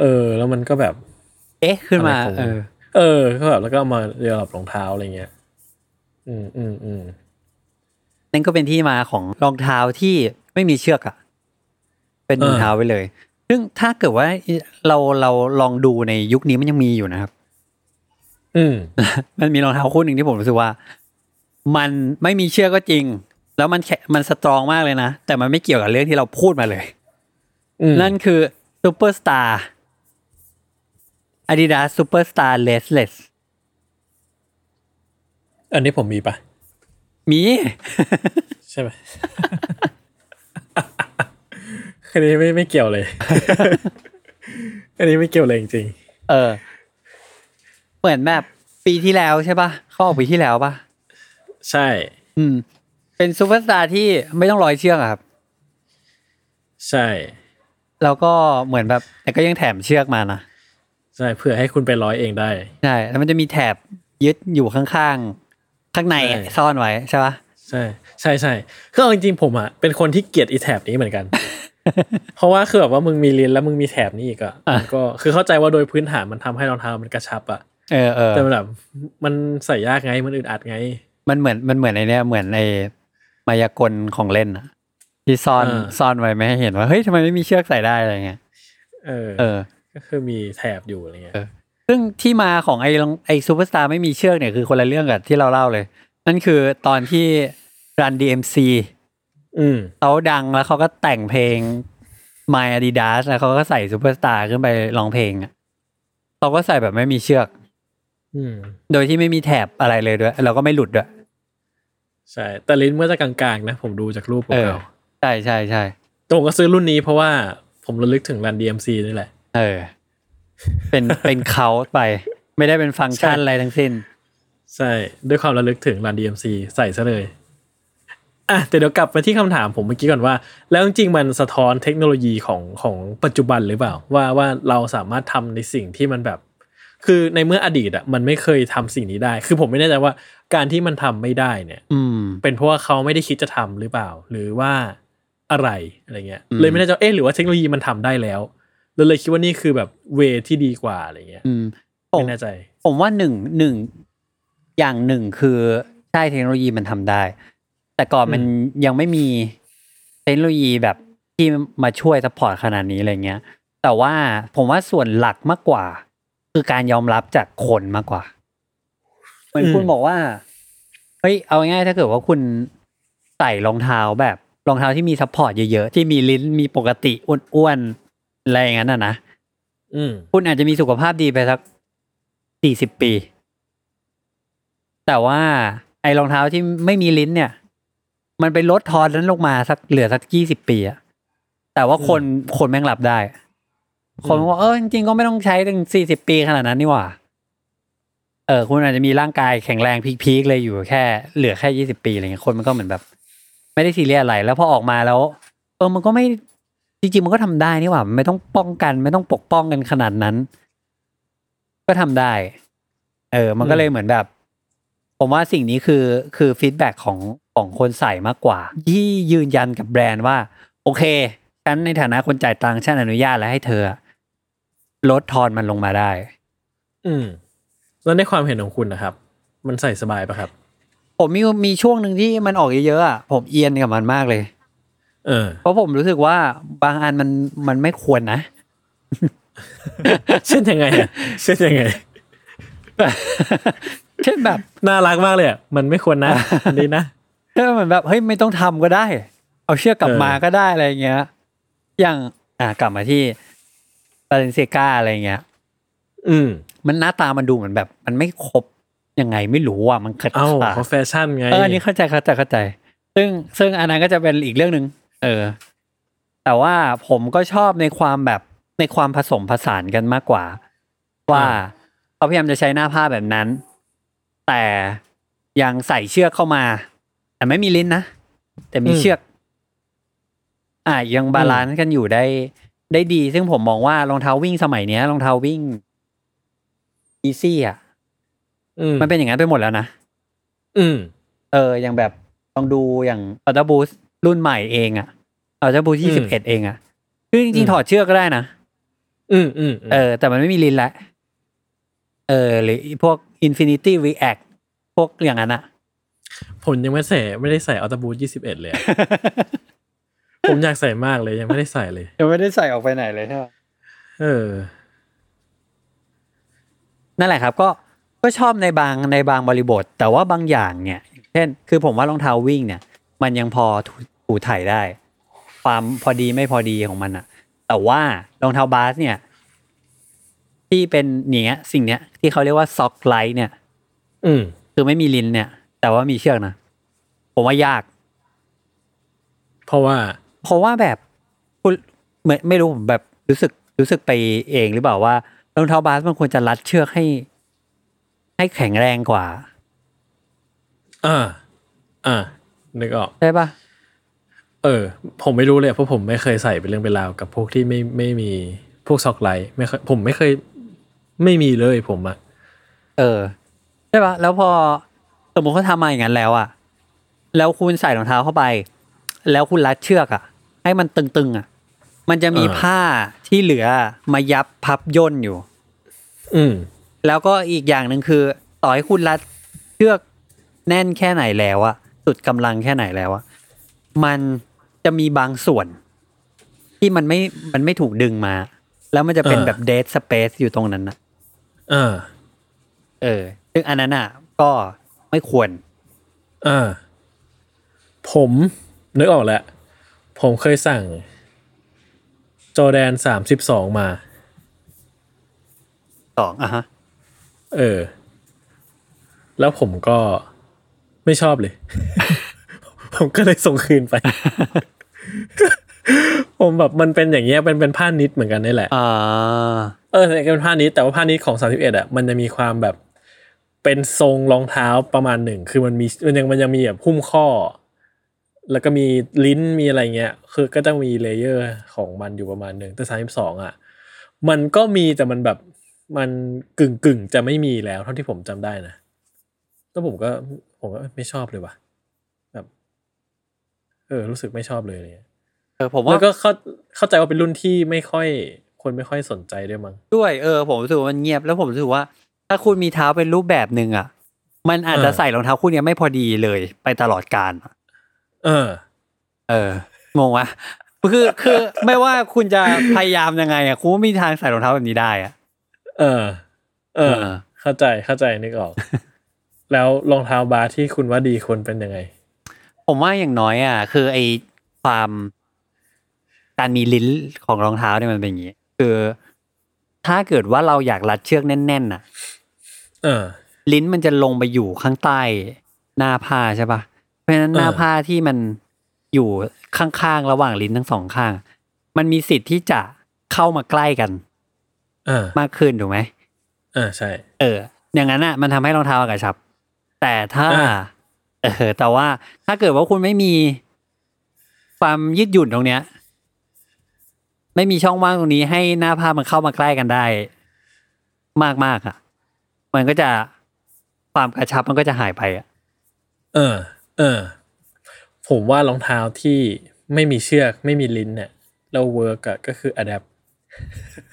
เออ แล้วมันก็แบบ เอ๊ะ ขึ้นมาอะไรของเออ เออก็แบบแล้วก็เอามาเรียบรองเท้าอะไรเงี้ย อืมอืมอืม นั่นก็เป็นที่มาของรองเท้าที่ไม่มีเชือกอะเป็นรองเท้าไปเลย ซึ่งถ้าเกิดว่าเราเราลองดูในยุคนี้มันยังมีอยู่นะครับ อืมมันมีรองเท้าคู่หนึ่งที่ผมรู้สึกว่า มันไม่มีเชือกก็จริง แล้วมันแข็งมันสตรองมากเลยนะ แต่มันไม่เกี่ยวกับเรื่องที่เราพูดมาเลยอืมนั่นคือซูเปอร์สตาร์ Adidas Superstar Laceless อันนี้ผมมีปะ มี ใช่ไหมอันนี้ไม่ไม่เกี่ยวเลย อันนี้ไม่เกี่ยวเลยจริงเออ เหมือนแบบปีที่แล้วใช่ปะเขาออกปีที่แล้วปะๆใช่ อืม เป็นซูเปอร์สตาร์ที่ไม่ต้องร้อยเชือกอะครับ ใช่ แล้วก็เหมือนแบบแต่ก็ยังแถมเชือกมานะใช่เพื่อให้คุณไปร้อยเองได้ ใช่ แล้วมันจะมีแถบยึดอยู่ข้างๆ ข้างในอะใช่ซ่อนไว้ใช่ปะใช่ใช่ใช่คือเอาจริงๆผมอะเป็นคนที่เกลียดอีแถบนี้เหมือนกัน เพราะว่าคือแบบว่ามึงมีลิ้นแล้วมึงมีแถบนี้อีกอะมันก็คือเข้าใจว่าโดยพื้นฐานมันทำให้รองเท้ามันกระชับอะเออเออแต่มันแบบมันใส่ยากไงมันอึดอัดไง มันเหมือนมันเหมือนไอเนี้ยเหมือนไอมายากลของเล่นอะที่ซ่อนอ่าซ่อนไว้ไม่ให้เห็นว่าเฮ้ยทำไมไม่มีเชือกใส่ได้อะไรเงี้ยเออเออ ก็คือมีแถบอยู่อะไรเงี้ยเออ ซึ่งที่มาของไอ้รองไอ้ซูเปอร์สตาร์ไม่มีเชือกเนี่ยคือคนละเรื่องกับที่เราเล่าเลย นั่นคือตอนที่ Run DMC อืมเขาดังแล้วเขาก็แต่งเพลง My Adidas แล้วเขาก็ใส่ซูเปอร์สตาร์ขึ้นไปร้องเพลงอะเขาก็ใส่แบบไม่มีเชือกอืมโดยที่ไม่มีแถบอะไรเลยด้วย เราก็ไม่หลุดด้วย ใช่ แต่ลิ้นเมื่อจะกลางๆนะ ผมดูจากรูปเออเก่าใช่ใช่ใช่ๆแต่ผมก็ซื้อรุ่นนี้เพราะว่าผมระลึกถึงรัน DMC นี่แหละ เออ เป็นเป็นเขาไป ไม่ได้เป็นฟังก์ชันใช่อะไรทั้งสิ้น ใช่ ด้วยความระลึกถึงรัน DMC ใส่ซะเลยอะแต่เดี๋ยวกลับมาที่คำถามผมเมื่อกี้ก่อนว่า แล้วจริงๆมันสะท้อนเทคโนโลยีของของปัจจุบันหรือเปล่า ว่าว่าเราสามารถทำในสิ่งที่มันแบบ คือในเมื่ออดีตอะมันไม่เคยทำสิ่งนี้ได้ คือผมไม่แน่ใจว่าการที่มันทำไม่ได้เนี่ย อืม เป็นเพราะว่าเขาไม่ได้คิดจะทำหรือเปล่า หรือว่าอะไรอะไรเงี้ยอืมเลยไม่แน่ใจว่าเอ๊ะหรือว่าเทคโนโลยีมันทำได้แล้ว เลยเลยคิดว่านี่คือแบบ way ที่ดีกว่าอะไรเงี้ยอืมผมไม่แน่ใจ ผมว่าหนึ่งหนึ่งอย่างหนึ่งคือใช่เทคโนโลยีมันทำได้ แต่ก่อนมันยังไม่มีเทคโนโลยีแบบที่มาช่วย support ขนาดนี้อะไรเงี้ย แต่ว่าผมว่าส่วนหลักมากกว่า คือการยอมรับจากคนมากกว่าเหมือนอืมคุณบอกว่าเฮ้ยเอาง่ายๆถ้าเกิดว่าคุณใส่รองเท้าแบบรองเท้าที่มี support เยอะๆ ที่มีลิ้นมีปกติอ้วนๆ อะไรอย่างนั้นอะนะอืมคุณอาจจะมีสุขภาพดีไปสักสี่สิบปี แต่ว่าไอ้รองเท้าที่ไม่มีลิ้นเนี่ย มันไปลดทอนนั้นลงมาสักเหลือสักยี่สิบปีอะแต่ว่าคนคนแม่งรับได้ คนบอกว่าเออจริงๆก็ไม่ต้องใช้ถึงสี่สิบปีขนาดนั้นนี่หว่า เออ คุณอาจจะมีร่างกายแข็งแรง peak ๆเลยอยู่แค่ เหลือแค่ยี่สิบปีอะไรเงี้ยคนมันก็เหมือนแบบ ไม่ได้ซีเรียสอะไรแล้วพอออกมาแล้ว เออมันก็ไม่ จริงๆมันก็ทำได้นี่หว่ามันไม่ต้องป้องกัน ไม่ต้องปกป้องกันขนาดนั้น ก็ทำได้ เออ มันก็เลยเหมือนแบบ ผมว่าสิ่งนี้คือคือ feedback ของของคนใส่มากกว่า ที่ยืนยันกับแบรนด์ว่า โอเคฉันในฐานะคนจ่ายตังค์ฉันอนุญาตแล้วให้เธอ ลดทอนมันลงมาได้ อืมแล้วในความเห็นของคุณนะครับ มันใส่สบายปะครับ ผมมีมีช่วงหนึ่งที่มันออกเยอะๆอะผมเอียนกับมันมากเลย เออเพราะผมรู้สึกว่าบางอันมันมันไม่ควรนะ เช่นยังไงอะเช่นยังไงเช่นแบบน่ารักมากเลยอะมันไม่ควรนะดีนะเออเหมือนแบบเฮ้ยไม่ต้องทำก็ได้ เอาเชือกกลับเออมาก็ได้อะไรเงี้ย อย่างอะกลับมาที่บาเลนเซกาอะไรเงี้ย อืม มันหน้าตามันดูเหมือนแบบ มันไม่ครบยังไงไม่รู้อะมันขัดเอ้าขาดเพราะแฟชั่นไงเอออันนี้เข้าใจเข้าใจเข้าใจ ซึ่งซึ่งอันนั้นก็จะเป็นอีกเรื่องหนึ่ง เออ แต่ว่าผมก็ชอบในความแบบในความผสมผสานกันมากกว่า ว่าเขาพยายามจะใช้หน้าผ้าแบบนั้น แต่ยังใส่เชือกเข้ามา แต่ไม่มีลิ้นนะ แต่มีอืมเชือก อ่ายัง balance กันอยู่ได้ ได้ดี ซึ่งผมมองว่ารองเท้าวิ่งสมัยเนี้ยรองเท้าวิ่ง easy อะอืมมันเป็นอย่างนั้นไปหมดแล้วนะ อืม เออ อย่างแบบลองดูอย่างอัลต b บูส รุ่นใหม่เองอะอัลต b บูสอืยี่สิบมเอ็ดเองอะคือจอืริงมๆถอดเชือกก็ได้นะอืมอืมเออ แต่มันไม่มีลิ้นละเออ หรือพวก Infinity React พวกอย่างนั้นอะผมยังไม่ใส่ไม่ได้ใส่อัลตบูทยี่สิบเอ็ดเลยอะผมอยากใส่มากเลยยังไม่ได้ใส่เลย ยังไม่ได้ใส่ออกไปไหนเลยใช่ไหมเออ นั่นแหละครับ ก็ก็ชอบในบางในบางบริบท แต่ว่าบางอย่างเนี่ย เช่น คือผมว่ารองเท้าวิ่งเนี่ย มันยังพอ ถูถูไถ่ได้ ความพอดีไม่พอดีของมันอะแต่ว่ารองเท้าบาสเนี่ย ที่เป็นเนี้ย สิ่งเนี้ย ที่เขาเรียกว่าซ็อกไลท์เนี่ย อืม คือไม่มีลิ้นเนี่ย แต่ว่ามีเชือกนะผมว่ายาก เพราะว่า เพราะว่าแบบคุณเหมือนไม่รู้ผมแบบรู้สึกรู้สึกไปเองหรือเปล่าว่ารองเท้าบาสมันควรจะรัดเชือกให้ ให้แข็งแรงกว่าอ่าอ่านึกออกใช่ปะ เออ ผมไม่รู้เลยเพราะผมไม่เคยใส่เป็นเรื่องเป็นราวกับพวกที่ไม่ไม่มีพวกซอกไลท์ไม่เคยผมไม่เคยไม่มีเลยผมอะเออใช่ปะแล้วพอสมมติเขาทำมาอย่างนั้นแล้วอะแล้วคุณใส่รองเท้าเข้าไป แล้วคุณรัดเชือกอะให้มันตึงๆอะมันจะมีผ้าที่เหลือมายับพับย่นอยู่ อืมแล้วก็อีกอย่างหนึ่งคือ ต่อให้คุณรัดเชือกแน่นแค่ไหนแล้วอะสุดกำลังแค่ไหนแล้วอะมัน จะมีบางส่วน ที่มันไม่มันไม่ถูกดึงมา แล้วมันจะเป็นเออแบบเด d สเปซอยู่ตรงนั้นนะอ่าเออ ซึ่งอันนั้นอะ ก็ไม่ควรอ่าผมนึกออกแล้ว ผมเคยสั่ง จอแดนสามสิบสองมาสองอะฮะ เออ แล้วผมก็ไม่ชอบเลย ผมก็เลยส่งคืนไป ผมแบบมันเป็นอย่างเงี้ยเป็นเป็นผ้านิดเหมือนกันนี่แหละอ่าเออแต่เป็นผ้านิดแต่ว่าผ้านิดของสามสิบเอ็ดอะมันจะมีความแบบเป็นทรงรองเท้าประมาณหนึ่งคือมันมีมันยังมันยังมีแบบหุ้มข้อ แล้วก็มีลิ้นมีอะไรเงี้ย คือก็ต้องมี layer ของมันอยู่ประมาณหนึ่งแต่สามสิบสองอะ มันก็มีแต่มันแบบมันกึ่งกึ่งๆจะไม่มีแล้วเท่าที่ผมจำได้นะแล้วผมก็ผมก็ไม่ชอบเลยว่ะแบบเออรู้สึกไม่ชอบเลยอะไรเงี้ยเออผมว่าแล้วก็เข้าเข้าใจว่าเป็นรุ่นที่ไม่ค่อยคนไม่ค่อยสนใจด้วยมั้งด้วยเออผมรู้สึกว่ามันเงียบแล้วผมรู้สึกว่า ถ้าคุณมีเท้าเป็นรูปแบบหนึ่งอะ มันอาจจะเออใส่รองเท้าคู่เนี้ยไม่พอดีเลยไปตลอดการเออ เอองงวะคือคือไม่ว่าคุณจะพยายามยังไงอะคุณไม่มีทางใส่รองเท้าแบบนี้ได้อะเออ เออเออเข้าใจเข้าใจนึกออก แล้วรองเท้าบาสที่คุณว่าดีควรเป็นยังไง ผมว่าอย่างน้อยอะ คือไอความการมีลิ้นของรองเท้าเนี่ยมันเป็นอย่างนี้ คือ ถ้าเกิดว่าเราอยากรัดเชือกแน่นๆน่ะ เออ ลิ้นมันจะลงไปอยู่ข้างใต้หน้าผ้าใช่ปะเพราะฉะนั้นเออหน้าผ้าที่มันอยู่ข้างๆระหว่างลิ้นทั้งสองข้าง มันมีสิทธิ์ที่จะเข้ามาใกล้กัน เออ มากขึ้นถูกไหมเออใช่ เออ อย่างนั้นอะ มันทำให้รองเท้ากระชับ แต่ถ้าอ่า เออแต่ว่าถ้าเกิดว่าคุณไม่มีความยืดหยุ่นตรงเนี้ย ไม่มีช่องว่างตรงนี้ ให้หน้าผ้ามันเข้ามาใกล้กันได้ มากๆอะ มันก็จะความกระชับมันก็จะหายไปอะ เออ เออ ผมว่ารองเท้าที่ไม่มีเชือกไม่มีลิ้นเนี่ยแล้ว work อะก็คือ Adapt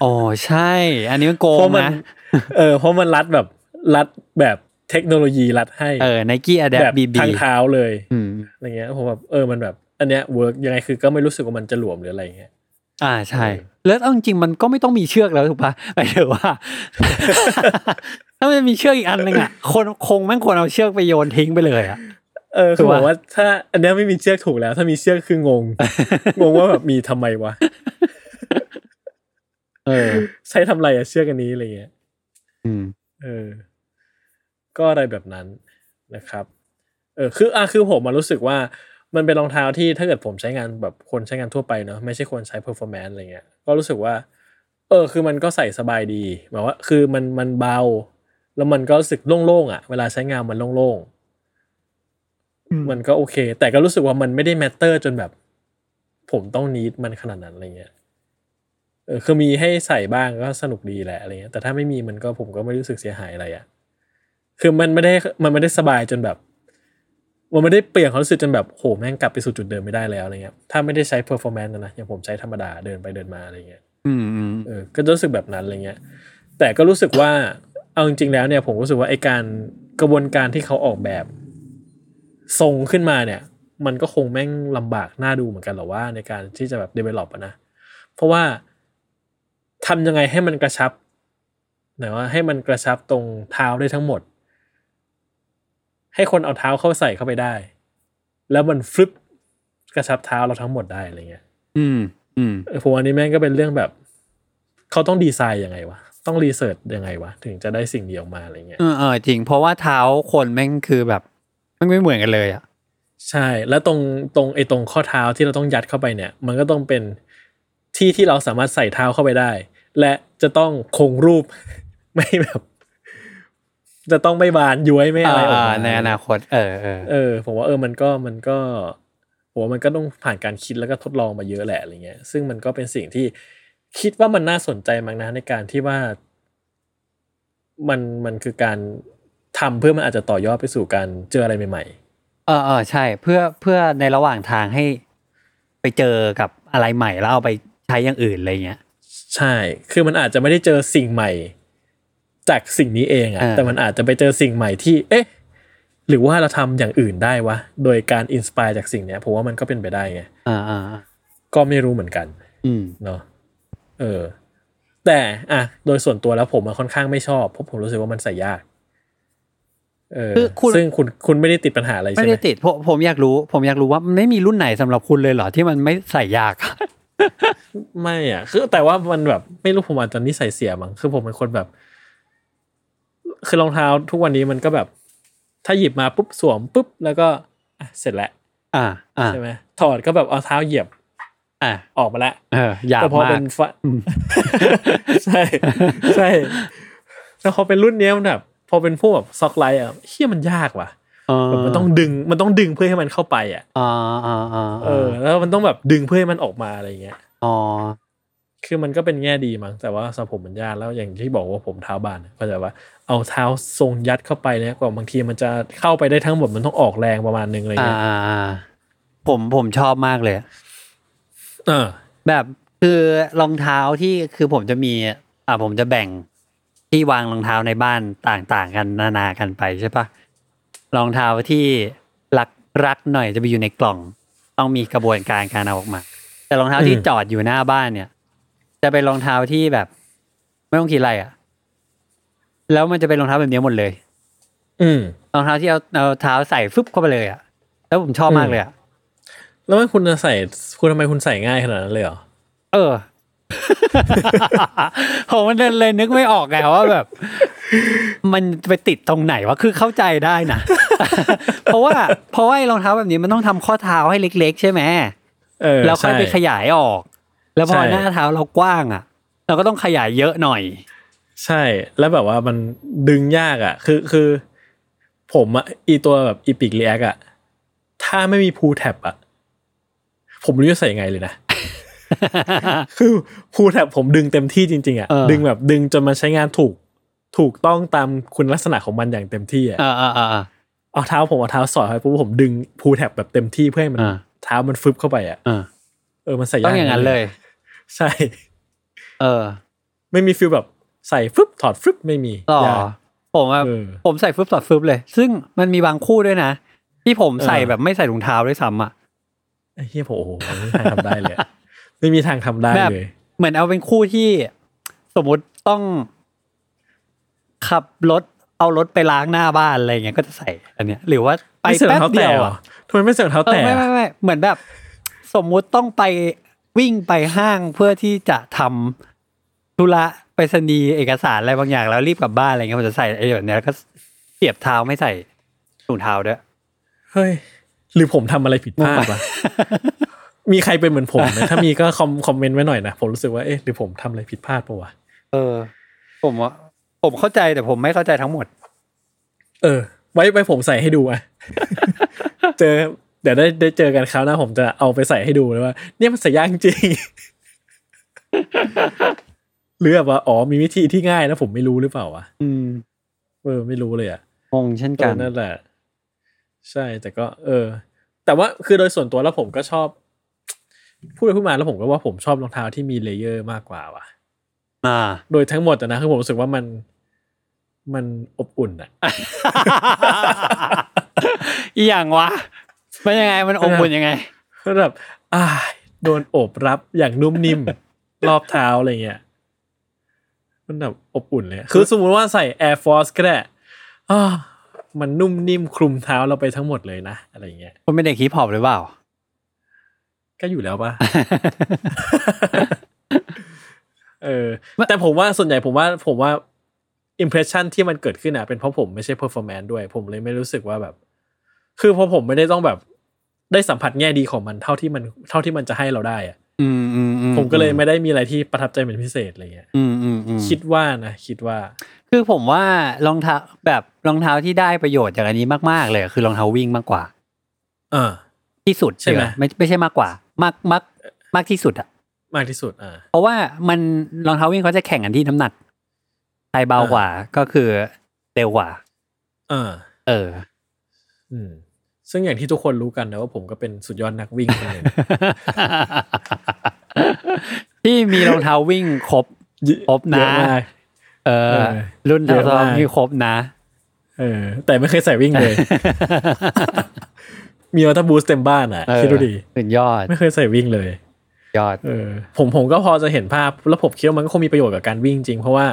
อ๋อใช่ อันนี้มันโกงเพราะมันนะเออเพราะมันรัดแบบรัดแบบ เทคโนโลยีรัดให้เออ Nike Adapt แบบบีบทั้งเท้าเลยอืมอะไรเงี้ยผมแบบเออมันแบบ อันเนี้ยเวิร์กยังไงคือก็ไม่รู้สึกว่ามันจะหลวมหรืออะไรเงี้ยอ่าใช่เออแล้วเอาจริงๆมันก็ไม่ต้องมีเชือกแล้วถูกปะหมายถึงว่า ถ้ามันมีเชือกอีกอันหนึ่งอะคนคงแม่งควรเอาเชือกไปโยนทิ้งไปเลยอะเออถูคือกบปะอกว่าถ้าอันเนี้ยไม่มีเชือกถูกแล้ว ถ้ามีเชือกคืองง งงว่าแบบมีทำไมวะเออ ใช้ทำไรอะเชือกอันนี้อะไรเงี้ยอืม เออ ก็อะไรแบบนั้นนะครับเออคืออะคือผมมารู้สึกว่ามันเป็นรองเท้าที่ถ้าเกิดผมใช้งานแบบคนใช้งานทั่วไปเนอะไม่ใช่คนใช้ performance อะไรเงี้ยก็รู้สึกว่า เออ คือมันก็ใส่สบายดีหมายว่า คือมันมันเบา แล้วมันก็รู้สึกโล่งๆอะ เวลาใช้งานมันโล่งๆมันก็โอเค แต่ก็รู้สึกว่ามันไม่ได้แมตเตอร์จนแบบ ผมต้องนีดมันขนาดนั้นอะไรเงี้ยเออคือมีให้ใส่บ้างก็สนุกดีแหละอะไรเงี้ยแต่ถ้าไม่มีมันก็ผมก็ไม่รู้สึกเสียหายอะไรอะ คือมันไม่ได้มันไม่ได้สบายจนแบบ มันไม่ได้เปลี่ยนความรู้สึกจนแบบโหแม่งกลับไปสู่จุดเดิมไม่ได้แล้วอะไรเงี้ยถ้าไม่ได้ใช้ performance นะนะอย่างผมใช้ธรรมดาเดินไปเดินมาอะไรเงี้ยอืมอืมเออก็รู้สึกแบบนั้นอะไรเงี้ย แต่ก็รู้สึกว่าเอาจริงๆแล้วเนี่ย ผมรู้สึกว่าไอการกระบวนการที่เขาออกแบบ ทรงขึ้นมาเนี่ย มันก็คงแม่งลำบากน่าดูเหมือนกันหรอว่าในการที่จะแบบ develop อะนะ เพราะว่าทำยังไงให้มันกระชับไหนว่าให้มันกระชับตรงเท้าได้ทั้งหมด ให้คนเอาเท้าเข้าใส่เข้าไปได้ แล้วมันฟลิปกระชับเท้าเราทั้งหมดได้อะไรเงี้ย อืม อืมเออผมว่าอันนี้แม่งก็เป็นเรื่องแบบ เขาต้องดีไซน์ยังไงวะ ต้องรีเสิร์ชยังไงวะ ถึงจะได้สิ่งนี้ออกมาอะไรเงี้ย เออเออจริง เพราะว่าเท้าคนแม่งคือแบบแม่งไม่เหมือนกันเลยอะ ใช่ แล้วตรงตรงไอ้ตรงข้อเท้าที่เราต้องยัดเข้าไปเนี่ย มันก็ต้องเป็นที่ที่เราสามารถใส่เท้าเข้าไปได้ และจะต้องคงรูปไม่แบบ จะต้องไม่บานย้วยไม่อะไรออกมาในอนาคต เออเออเออ ผมว่าเออมันก็มันก็ผมว่ามันก็ต้องผ่านการคิดแล้วก็ทดลองมาเยอะแหละอะไรเงี้ย ซึ่งมันก็เป็นสิ่งที่คิดว่ามันน่าสนใจมากนะในการที่ว่า มันมันคือการทำเพื่อมันอาจจะต่อยอดไปสู่การเจออะไรใหม่เออเออใช่ เพื่อเพื่อในระหว่างทางให้ไปเจอกับอะไรใหม่แล้วเอาไปใช้อย่างอื่นอะไรเงี้ยๆใช่ คือมันอาจจะไม่ได้เจอสิ่งใหม่ จากสิ่งนี้เองอะเออแต่มันอาจจะไปเจอสิ่งใหม่ที่ เอ๊ะ หรือว่าเราทำอย่างอื่นได้วะ โดยการอินสปายจากสิ่งเนี้ยผมว่ามันก็เป็นไปได้ไงอ่าอ่าอ่าก็ไม่รู้เหมือนกัน อืมเนาะเออ แต่อะโดยส่วนตัวแล้วผมอะค่อนข้างไม่ชอบเพราะผมรู้สึกว่ามันใส่ยากเออคือคุณซึ่งคุณคุณไม่ได้ติดปัญหาอะไรไม่ใช่ไหมได้ติดผมผมอยากรู้ ผมอยากรู้ว่ามันไม่มีรุ่นไหนสำหรับคุณเลยเหรอที่มันไม่ใส่ยากไม่อะ คือแต่ว่ามันแบบไม่รู้ผมอาจจะนิสัยเสียมั้งคือผมเป็นคนแบบ คือรองเท้าทุกวันนี้มันก็แบบ ถ้าหยิบมาปุ๊บสวมปุ๊บแล้วก็อะเสร็จแล้วอ่าอ่าใช่ไหมถอดก็แบบเอาเท้าเหยียบ อ่าออกมาแล้วเอออยากแต่พอมาเป็กนฟะใช่ใช่แต่พอเป็นรุ่นเนี้ยมันแบบพอเป็นพวกแบบซ็อกไลท์อะเฮียมันยากว่ะเออแบบมันต้องดึงมันต้องดึงเพื่อให้มันเข้าไปอะอ่าอ่าอ่าเออ แล้วมันต้องแบบดึงเพื่อให้มันออกมาอะไรเงี้ยอ๋อคือมันก็เป็นแง่ดีมั้งแต่ว่าสำหรับผมมันยากแล้วอย่างที่บอกว่าผมเท้าบานก็จะว่า เอาเท้าทรงยัดเข้าไปเนี่ยกว่าบางทีมันจะเข้าไปได้ทั้งหมดมันต้องออกแรงประมาณนึงอะไรอ่าเงี้ยอ่าอ่าผมผมชอบมากเลย เออ แบบคือรองเท้าที่คือผมจะมี อ่าผมจะแบ่งที่วางรองเท้าในบ้านต่างๆ กันนานากันไปใช่ปะรองเท้าที่รักรักหน่อยจะไปอยู่ในกล่อง ต้องมีกระบวนการการเอาออกมา แต่รองเท้าที่อืมจอดอยู่หน้าบ้านเนี่ย จะเป็นรองเท้าที่แบบ ไม่ต้องคิดอะไรอะ แล้วมันจะเป็นรองเท้าแบบนี้หมดเลย อืมรองเท้าที่เอาเอาเท้าใส่ฟึบเข้าไปเลยอะ แล้วผมชอบมากเลยอะ แล้วมันคุณจะใส่คุณทำไมคุณใส่ง่ายขนาดนั้นเลยเหรอ เออ ผมมันเลยนึกไม่ออกไงว่าแบบ มันไปติดตรงไหนวะคือเข้าใจได้นะ เพราะว่าเพราะว่าไอ้รองเท้าแบบนี้มันต้องทำข้อเท้าให้เล็ก ๆ ใช่ไหมเออแล้วค่อยใช่ไปขยายออก แล้วพอใช่หน้าเท้าเรากว้างอะ เราก็ต้องขยายเยอะหน่อย ใช่แล้วแบบว่ามันดึงยากอะ คือคือ ผมอะอีตัวแบบอีพิกเรียกอะถ้าไม่มีพูแท็บอะ ผมไม่รู้จะใส่ยังไงเลยนะ คือพูแท็บผมดึงเต็มที่จริง ๆ อะเออดึงแบบดึงจนมันใช้งานถูก ถูกต้องตามคุณลักษณะของมันอย่างเต็มที่อะอ่าอ่าอ่าเอาเท้าผมเอาเท้าสอดไปปุ๊บผมดึงพูแท็บแบบเต็มที่เพื่อให้มันอ่าเท้ามันฟึบเข้าไปอะอ่าเออมันใส่ยากต้องอย่างนั้นเลย ใช่ เออ ไม่มีฟิลแบบ ใส่ฟึบถอดฟึบไม่มีต่อยากผมอะเออผมใส่ฟึบต่อฟึบเลย ซึ่งมันมีบางคู่ด้วยนะ ที่ผมใส่เออแบบไม่ใส่ถุงเท้าด้วยซ้ำอะไอ้เฮียผมโอ้โหไม่มีทางทำได้เลยอะไม่มีทางทำได้แบบเลย เหมือนเอาเป็นคู่ที่สมมุติต้องขับรถเอารถไปล้างหน้าบ้านอะไรเงี้ยก็จะใส่ อันเนี้ย หรือว่าไปไม่ใส่รอแป๊งบเท้าเดีแตะยวเหรออะทำไมไม่ใส่รองเท้าเออแตะไม่ไม่ไม่เหมือนแบบ สมมุติต้องไปวิ่งไปห้างเพื่อที่จะทำธุระ ไปรษณีย์เอกสารอะไรบางอย่างแล้วรีบกลับบ้านอะไรเงี้ยผมจะใส่ไอ้แบบเนี้ยแล้วก็เสียบเท้าไม่ใส่ถุงเท้าด้วยเฮ้ยหรือผมทำอะไรผิดพลาดวะมีใครเป็นเหมือนผมไหมถ้ามีก็คอมคอมเมนต์ไว้หน่อยนะ ผมรู้สึกว่าเอ๊ะหรือผมทำอะไรผิดพลาดปะวะเออ ผมว่าผมเข้าใจแต่ผมไม่เข้าใจทั้งหมด เออ ไว้ไว้ผมใส่ให้ดูอะ เจอ เดี๋ยวได้ได้เจอกันคราวหน้าผมจะเอาไปใส่ให้ดูเลยว่า เนี่ยมันใส่ยากจริง หรือแบบว่าอ๋อมีวิธีที่ง่ายแล้วผมไม่รู้หรือเปล่าวะอืมเออไม่รู้เลยอะงงเช่นเดียวกันนั่นแหละ ใช่แต่ก็ เออ แต่ว่าคือโดยส่วนตัวแล้วผมก็ชอบ พูดไปพูดมาแล้วผมก็ว่าผมชอบรองเท้าที่มี layer มากกว่าว่ะอ่า โดยทั้งหมดอะนะคือผมรู้สึกว่ามันมันอบอุ่นอะอีอย่างวะมันยังไงมันอมบุญยังไงก็แบบอ่าโดนโอบรับอย่างนุ่มนิ่มรอบเท้าอะไรเงี้ย มันแบบอบอุ่นเลย คือสมมุติว่าใส่ Air Force ก็ได้อ่ามันนุ่มนิ่มคลุมเท้าเราไปทั้งหมดเลยนะ อะไรเงี้ยคุณเป็นเด็กฮิปฮอปหรือเปล่า ก็อยู่แล้วปะเออ แต่ผมว่าส่วนใหญ่ผมว่า ผมว่า impression ที่มันเกิดขึ้นอะเป็นเพราะผมไม่ใช่ performance ด้วย ผมเลยไม่รู้สึกว่าแบบ คือเพราะผมไม่ได้ต้องแบบได้สัมผัสแง่ดีของมันเท่าที่มันเท่าที่มันจะให้เราได้อะอืมอืมอื ผมก็เลยไม่ได้มีอะไรที่ประทับใจเป็นพิเศษอะไรเงี้ยอืมอืมอืมคิดว่านะคิดว่า คือผมว่ารองเท้าแบบรองเท้าที่ได้ประโยชน์จากอันนี้มากๆ เลยคือรองเท้าวิ่งมากกว่า เออ ที่สุดใช่ไหมเดี๋ยวไม่ไม่ใช่มากกว่า มากมากมากที่สุดอะมากที่สุดอ่าเพราะว่ามันรองเท้าวิ่งเขาจะแข่งกันที่น้ำหนักใครเบากว่าก็คือเร็วกว่า เออ เอออืม ซึ่งอย่างที่ทุกคนรู้กันนะว่าผมก็เป็นสุดยอดนักวิ่งคนหนึ่งที่มีรองเท้าวิ่งครบครบนะเยอมากเออเออ รุ่นเยเท้าอะซ้อมามกมีครบนะ เออ แต่ไม่เคยใส่วิ่งเลย มีวัตบูสเต็มบ้านอะเออคิดดูดิสุดยอด ไม่เคยใส่วิ่งเลย ยอด เออ ผมผมก็พอจะเห็นภาพ แล้วผมคิดว่ามันก็คงมีประโยชน์กับการวิ่งจริง เพราะว่า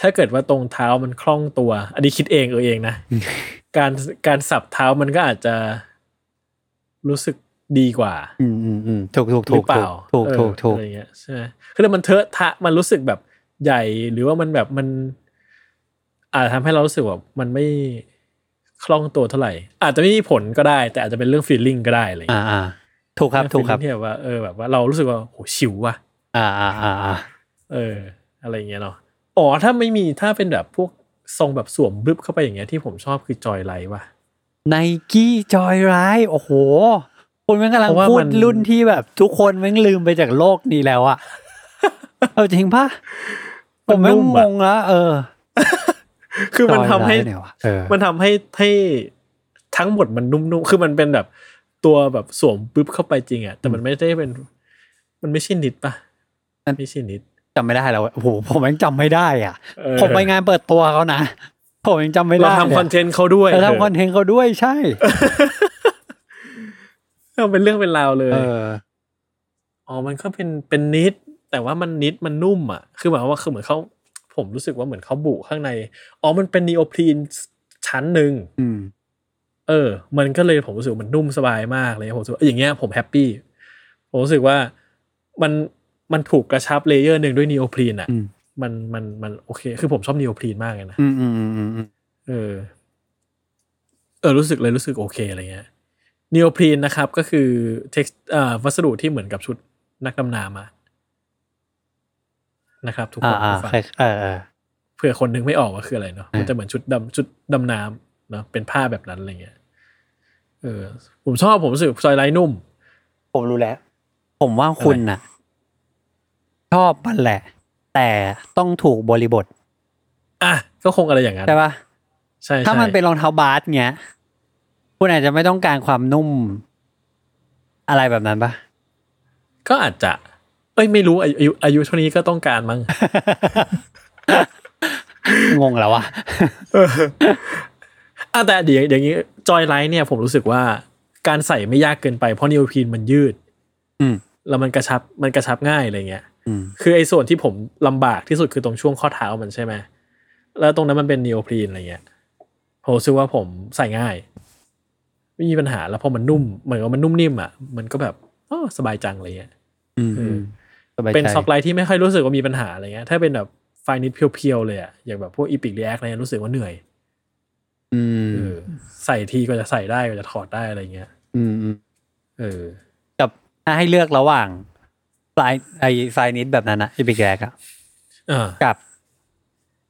ถ้าเกิดว่าตรงเท้ามันคล่องตัว อันนี้คิดเองเออเองนะ การการสับเท้ามันก็อาจจะรู้สึกดีกว่า อืมอืมอืมถูกถูกหถูรืกอเปล่าถูกเออถูกถูกอะไรเงี้ยใช่ไหมคือมันเทอะทะมันรู้สึกแบบใหญ่หรือว่ามันแบบมัน อาจจะทำให้เรารู้สึกว่ามันไม่คล่องตัวเท่าไหร่ อาจจะไม่มีผลก็ได้ แต่อาจจะเป็นเรื่องฟีลลิ่งก็ได้อะไรอ่าเงี้ยอ่าถูกครับถูกครับ feeling ที่แบบว่าเออแบบว่าเรารู้สึกว่าโหชิวว่ะอ่าอ่าอ่าอ่าเออ อะไรเงี้ยเนาะอ๋อถ้าไม่มีถ้าเป็นแบบพวก ทรงแบบสวมบึบเข้าไปอย่างเงี้ยที่ผมชอบคือจอยไลท์ว่ะไนกี้จอยไรโอ้โหคุณแม่งกำลังเพราะว่าพูมัดนรุ่นที่แบบ ทุกคนแม่งลืมไปจากโลกนี้แล้วอะเอาจริงปะผมแม่งงงละเออ คือมันทำให้จอยไลท์เนี่ยวะเออมันทำให้ให้ทั้งหมดมันนุ่มๆ คือมันเป็นแบบตัวแบบสวมปุ๊บเข้าไปจริงอะแต่มันไม่ได้เป็น มันไม่ใช่นิดปะมันไม่ใช่นิด จำไม่ได้แล้วโอ้โหผมยังจำไม่ได้อะเออผมไปงานเปิดตัวเขานะผมยังจำไม่เราได้ทำคอนเทนต์เขาด้วยเราทำคอนเทนต์เขาด้วยใช่เราเป็นเรื่องเป็นราวเลยเอออ๋อมันก็เป็นเป็น knit แต่ว่ามัน knit มันนุ่มอะ คือหมายความว่าคือเหมือนเขาผมรู้สึกว่าเหมือนเขาบุข้างใน อ๋อมันเป็น neoprene ชั้นหนึ่งอืมเออ มันก็เลยผมรู้สึกว่ามันนุ่มสบายมากเลยผมรู้สึกว่าอย่างเงี้ยผม happy ผมรู้สึกว่ามัน มันถูกกระชับ layer หนึ่งด้วย neoprene อะอืมมันมันมันโอเค คือผมชอบ neoprene มากเลยนะอืมอืมอืมอืมอืมเออ เออรู้สึกเลยรู้สึกโอเคอะไรเงี้ยนีโอพรีนนะครับ ก็คือเท็กซ์อ่าวัสดุที่เหมือนกับชุดนักดำน้ำอะนะครับ ทุกคอ่านอ่าผู้ฟังใช่เออเออเผื่อคนนึงไม่ออกว่าคืออะไรเนาะอ่ามัมันจะเหมือนชุดดำชุดดำน้ำเนาะเป็นผ้าแบบนั้นอะไรเงี้ยเออ ผมชอบผมรู้สึกซอยไลท์นุ่ม ผมรู้แล้ว ผมว่าคุณน่ะ ชอบมันแหละ แต่ต้องถูกบริบท อะก็คงอะไรอย่างนั้นใช่ปะใช่ถ้ามันใช่เป็นรองเท้าบาสเงี้ยคุณอาจจะไม่ต้องการความนุ่ม อะไรแบบนั้นปะก็อาจจะ เอ้ยไม่รู้อายุอายุอายุเท่านี้ก็ต้องการมั้งงงแล้ววะอะแต่เดี๋ยวอย่างนี้จอยไลท์เนี่ยผมรู้สึกว่าการใส่ไม่ยากเกินไปเพราะนิวพีนมันยืด อืม แล้วมันกระชับมันกระชับง่ายอะไรเงี้ยอืม คือไอ้ส่วนที่ผมลำบากที่สุดคือตรงช่วงข้อเท้ามันใช่ไหมแล้วตรงนั้นมันเป็น neoprene อะไรเงี้ยผมรู้สึกว่าผมใส่ง่าย ไม่มีปัญหาแล้วพอมันนุ่มเหมือนกับมันนุ่มนิ่มอะมันก็แบบอ๋อสบายจังอะไรเงี้ยอืมเออือมสบายใจเป็น sock-like ที่ไม่ค่อยรู้สึกว่ามีปัญหาอะไรเงี้ย ถ้าเป็นแบบ Flyknit pure ๆเลยอะอย่างแบบพวก Epic React อะไรเงี้ยรู้สึกว่าเหนื่อยอืมเออใส่ทีก็จะใส่ได้ก็จะถอดได้อะไรเงี้ย อืมอืมเออกับถ้าให้เลือกระหว่าง ไฟไอไฟนิดแบบนั้นนะอีพิกแรกอะอ่ากับ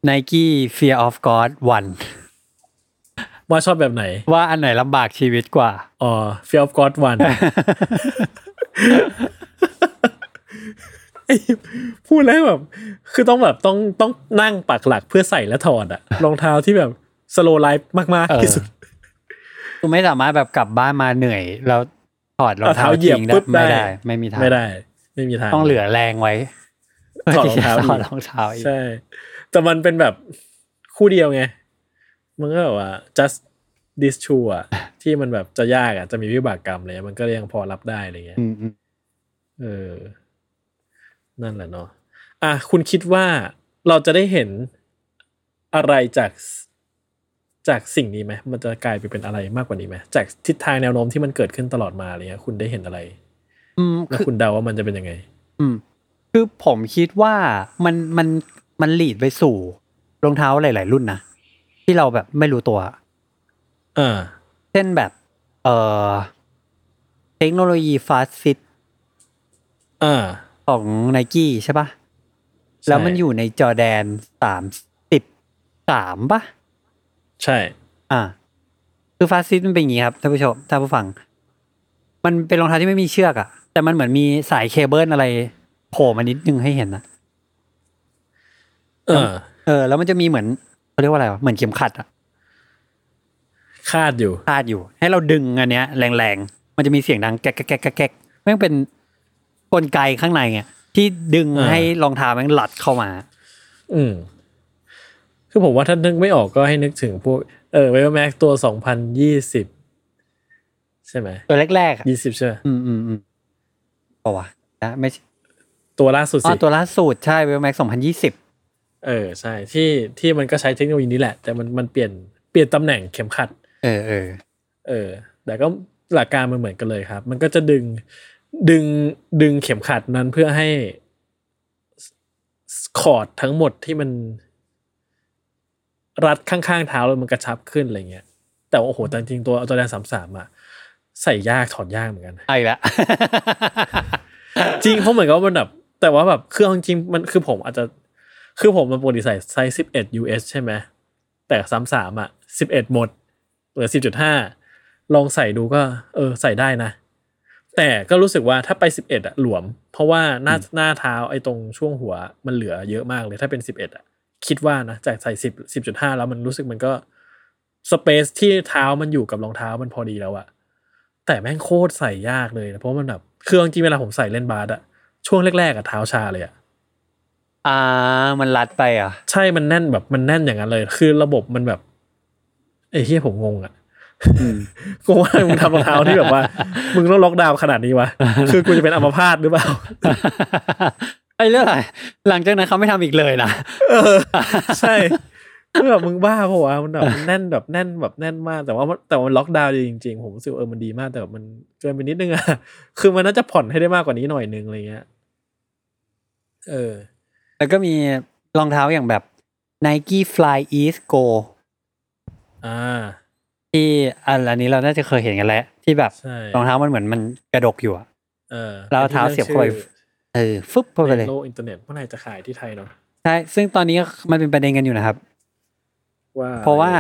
Nike Fear of God One ว่าชอบแบบไหน ว่าอันไหนลำบากชีวิตกว่า อ๋อ Fear of God One ไอ้พูดแล้วแบบ คือต้องแบบต้องต้องนั่งปักหลักเพื่อใส่และถอดอะรองเท้าที่แบบสโลไลฟ์มากเออๆที่สุดคุณไม่สามารถแบบกลับบ้านมาเหนื่อย แล้วถอดรองเท้าเอาเท้าเหยียบทิ้งปุ๊บไม่ได้ได้ ไม่มีทางไม่ได้ ไม่มีทางต้องเหลือแรงไว้ถอดรองเท้าถอดอีกรองเท้าอีกใช่ แต่มันเป็นแบบคู่เดียวไง มันก็แบบว่า just this shoe อะที่มันแบบจะยากอะจะมีวิบากกรรมอะไรเงี้ยมันก็ยังพอรับได้อะไรเงี้ยอืมอืมเออ นั่นแหละเนาะอะคุณคิดว่าเราจะได้เห็นอะไรจากจากสิ่งนี้ไหมมันจะกลายไปเป็นอะไรมากกว่านี้ไหมจากทิศทางแนวโน้มที่มันเกิดขึ้นตลอดมาอะไรเงี้ย คุณได้เห็นอะไร อืมแล้วคือคุณเดาว่ามันจะเป็นยังไง อืม คือผมคิดว่ามันมันมันหลีดไปสู่รองเท้าหลาย ๆ รุ่นนะที่เราแบบไม่รู้ตัวอ่าเช่นแบบ เอ่อเทคโนโลยีฟาสฟิตอ่าของไนกี้ใช่ปะใช่แล้วมันอยู่ในจอแดนสามสิบสามปะใช่ อ่า คือฟาสฟิตมันเป็นอย่างนี้ครับท่านผู้ชมท่านผู้ฟัง มันเป็นรองเท้าที่ไม่มีเชือกอะ แต่มันเหมือนมีสายเคเบิลอะไรโผล่มานิดนึงให้เห็นนะเออ เออ แล้วมันจะมีเหมือนเขาเรียกว่าอะไรวะเหมือนเข็มขัดอะคาดอยู่คาดอยู่ ให้เราดึงอันเนี้ยแรงๆ มันจะมีเสียงดังแก๊กแก๊กแก๊กแก๊กแก๊กแม่งเป็นกลไกข้างในไงที่ดึงอ่าให้รองเท้าแม่งหลัดเข้ามา อืมคือผมว่าถ้านึกไม่ออกก็ให้นึกถึงพวกเออเวลแม็กตัวสองพันยี่สิบใช่ไหมตัวแรกๆอะยี่สิบใช่ไหมอืมอืมอืม ปะวะนะไม่ใช่ตัวล่าสุดอ๋สิอตัวล่าสุดใช่เวลแม็กสองพันยี่สิบเออใช่ที่ที่มันก็ใช้เทคโนโลยีนี้แหละ แต่มันมันเปลี่ยนเปลี่ยนตำแหน่งเข็มขัด เออเออเออ แต่ก็หลักการมันเหมือนกันเลยครับ มันก็จะดึงดึงดึงเข็มขัดนั้นเพื่อให้คอร์ดทั้งหมดที่มัน รัดข้างๆเท้าแล้วมันกระชับขึ้นอะไรเงี้ย แต่ว่าโอ้โหแต่จริงๆตัวตัวแดนสามสามอะ ใส่ยากถอดยากเหมือนกันไอ้ละจริงเพราะเหมือนกับว่ามันแบบแต่ว่าแบบเครื่องจริงๆมันคือผมอาจจะคือผมมันปกติใส่ไซส์สิบเอ็ด US ใช่ไหมแต่สามสามอะสิบเอ็ดหมดเหลือสิบจุดห้าลองใส่ดูก็ เออใส่ได้นะ แต่ก็รู้สึกว่าถ้าไปสิบเอ็ดอะหลวม เพราะว่าหน้าหน้าเท้าไอ้ตรงช่วงหัวมันเหลือเยอะมากเลยถ้าเป็นสิบเอ็ดอะคิดว่านะจากใส่สิบสิบจุดห้าแล้วมันรู้สึกมันก็สเปซที่เท้ามันอยู่กับรองเท้ามันพอดีแล้วอะ แต่แม่งโคตรใส่ยากเลยนะเพราะมันแบบคือเอาจริงๆเวลาผมใส่เล่นบาสอะช่วงแรกๆอะเท้าชาเลยอะอ่า มันรัดไปอะ ใช่มันแน่นแบบมันแน่นอย่างนั้นเลย คือระบบมันแบบไอ้เฮียผมงงอะอืมกูว่ามึงทำรองเท้าที่แบบว่า มึงต้องล็อกดาวน์ขนาดนี้วะคือกูจะเป็นอัมพาตหรือเปล่าไอ้เรื่องอะไรหลังจากนั้นเขาไม่ทำอีกเลยนะเออใช่คือ แบบมึงบ้าปะวะมันแบบมันแน่นแบบแน่นแบบแน่นมากแต่ว่ามันแต่ว่ามันล็อกดาวน์จริงๆ ผมรู้สึกว่าเออมันดีมากแต่แบบมันเกินไปนิดนึงอะคือมันน่าจะผ่อนให้ได้มากกว่านี้หน่อยนึงอะไรเงี้ยเออ แล้วก็มีรองเท้าอย่างแบบ Nike Fly Ease Go อ่า ที่อันอันนี้เราน่าจะเคยเห็นกันแล้ว ที่แบบใช่รองเท้ามันเหมือนมันกระดกอยู่อะเออแล้วเอาเท้าเสียบเข้าไปเออฟึบเข้าไปเลยในโลกอินเทอร์เน็ตเมื่อไหร่จะขายที่ไทยเนาะใช่ซึ่งตอนนี้มันเป็นประเด็นกันอยู่นะครับ ว่าเพราะว่า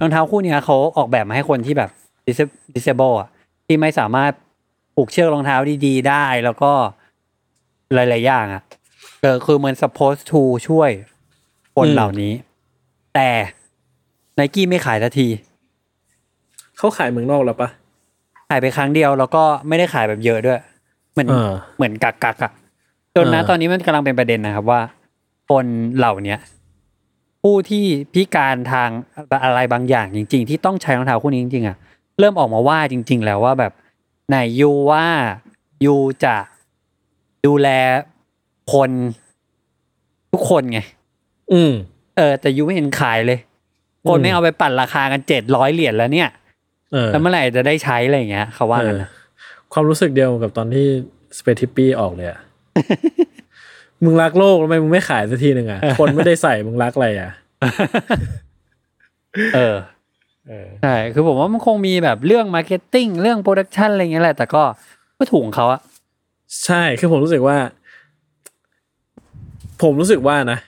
รองเท้าคู่เนี้ยเขาออกแบบมาให้คนที่แบบ dis- disable อะที่ไม่สามารถผูกเชือกรองเท้าดีๆ ได้แล้วก็หลายๆอย่างอะเออคือเหมือน supposed to ช่วยคนเหล่านี้ แต่ไนกี้ไม่ขายทันที เขาขายเมืองนอกแล้วปะขายไปครั้งเดียวแล้วก็ไม่ได้ขายแบบเยอะด้วย เหมือนเออเหมือนกักกักๆอะจนนะเออตอนนี้มันกำลังเป็นประเด็นนะครับว่า คนเหล่าเนี้ย ผู้ที่พิการทางอะไรบางอย่างจริง ๆ ที่ต้องใช้รองเท้าคู่นี้จริงๆอะเริ่มออกมาว่าจริง ๆ แล้วว่าแบบไหนยูว่ายูจะดูแลคนทุกคนไง อืม เออ แต่ยูไม่เห็นขายเลย คนอืมไม่เอาไปปั่นราคากันเจ็ดร้อยเหรียญแล้วเนี่ยเออแล้วเมื่อไหร่จะได้ใช้อะไรอย่างเงี้ยเขาว่ากันนะเออความรู้สึกเดียวกับตอนที่สเปทิปปี้ออกเลยอะ มึงรักโลกทำไมมึงไม่ขายสักทีหนึ่งอะคนไม่ได้ใส่มึงรักอะไรอะเออเออใช่คือผมว่ามันคงมีแบบเรื่อง marketing เรื่อง production อะไรเงี้ยแหละ แต่ก็ก็ถูกของเขาอะใช่คือผมรู้สึกว่า ผมรู้สึกว่านะ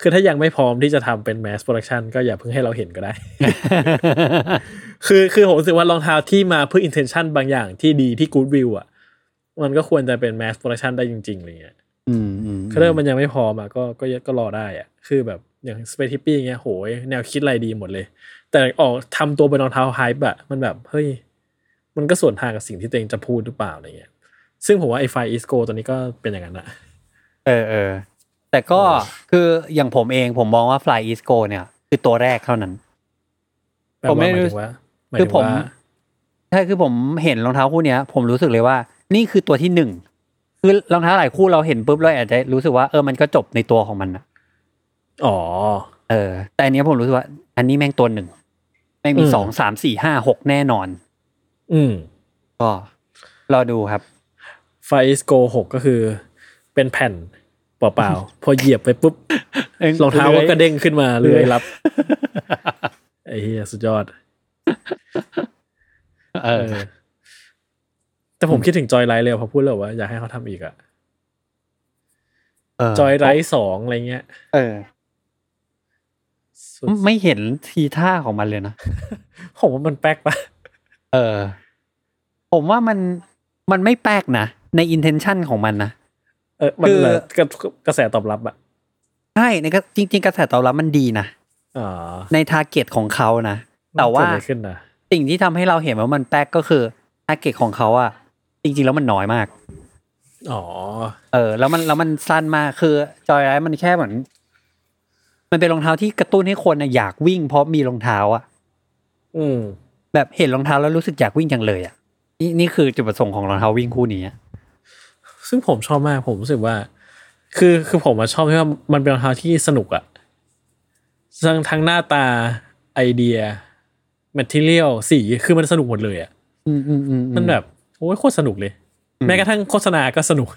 คือถ้ายังไม่พร้อมที่จะทำเป็น mass production ก็อย่าเพิ่งให้เราเห็นก็ได้ คือคือผมรู้สึกว่ารองเท้าที่มาเพื่อ intention บางอย่างที่ดีที่กู๊ดวิวอะ มันก็ควรจะเป็น mass production ได้จริงๆอะไรเงี้ย อืมอืมคือถ้ามันยังไม่พร้อมอะก็ก็ก็รอได้อะ คือแบบอย่าง Space Hippie เงี้ยโหยแนวคิดอะไรดีหมดเลย แต่ออกทำตัวเป็นรองเท้า hype อะมันแบบ เฮ้ย มันก็สวนทางกับสิ่งที่ตัวเองจะพูดหรือเปล่าอะไรเงี้ย ซึ่งผมว่าไอ FlyEase Go ตัวนี้ก็เป็นอย่างนั้นอะเออเออแต่ก็คืออย่างผมเองผมมองว่า FlyEase Go เนี่ย คือตัวแรกเท่านั้นแปลผมว่าไม่หมายรู้ถึงว่าหมายคือถึงผมว่าใช่คือผมเห็นรองเท้าคู่เนี้ย ผมรู้สึกเลยว่า นี่คือตัวที่หนึ่ง คือรองเท้าหลายคู่เราเห็นปุ๊บเราอาจจะรู้สึกว่าเออมันก็จบในตัวของมันอะอ๋อ เออ แต่อันเนี้ยผมรู้สึกว่า อันนี้แม่งตัวหนึ่งแม่งมีอืมสองสามสี่ห้าหกแน่นอน อืมก็รอดูครับไฟอีสโกหกก็คือ เป็นแผ่นเปล่าๆ พอเหยียบไปปุ๊บรองเท้าก็กระเด้งขึ้นมาเลยรับไอ้เฮียสุดยอด เออเออ แต่ผมคิดถึงจอยไลท์เลยพอพูดแล้วว่าอยากให้เขาทำอีกอะเออจอยไลท์สองอะไรเงี้ย เออสุดไม่เห็นทีท่าของมันเลยนะ ผมว่ามันแป๊กปะเออ ผมว่ามันมันไม่แปลกนะ ใน intention ของมันนะเออมันคือเลยกระกระแสตอบรับอะใช่ในก็จริง ๆ กระแสตอบรับมันดีนะอ๋อใน target ของเขานะ แต่ว่าเกิดอะไรขึ้นนะสิ่งที่ทำให้เราเห็นว่ามันแปลกก็คือ target ของเขาอะ จริงๆแล้วมันน้อยมาก อ๋อ เออ แล้วมันแล้วมันสั้นมากคือ Joyride มันแค่เหมือน มันเป็นรองเท้าที่กระตุ้นให้คนอะอยากวิ่ง เพราะมีรองเท้าอะอืม แบบเห็นรองเท้าแล้วรู้สึกอยากวิ่งจังเลยอะนี่นี่คือจุดประสงค์ของรองเท้าวิ่งคู่นี้อะซึ่งผมชอบมากผมรู้สึกว่า คือคือผมอะชอบที่ว่ามันเป็นรองเท้าที่สนุกอะทั้งทั้งหน้าตาไอเดีย material สีคือมันสนุกหมดเลยอะอืมอืมอืมมันแบบ โอ้ยโคตรสนุกเลย แม้กระทั่งโฆษณาก็สนุก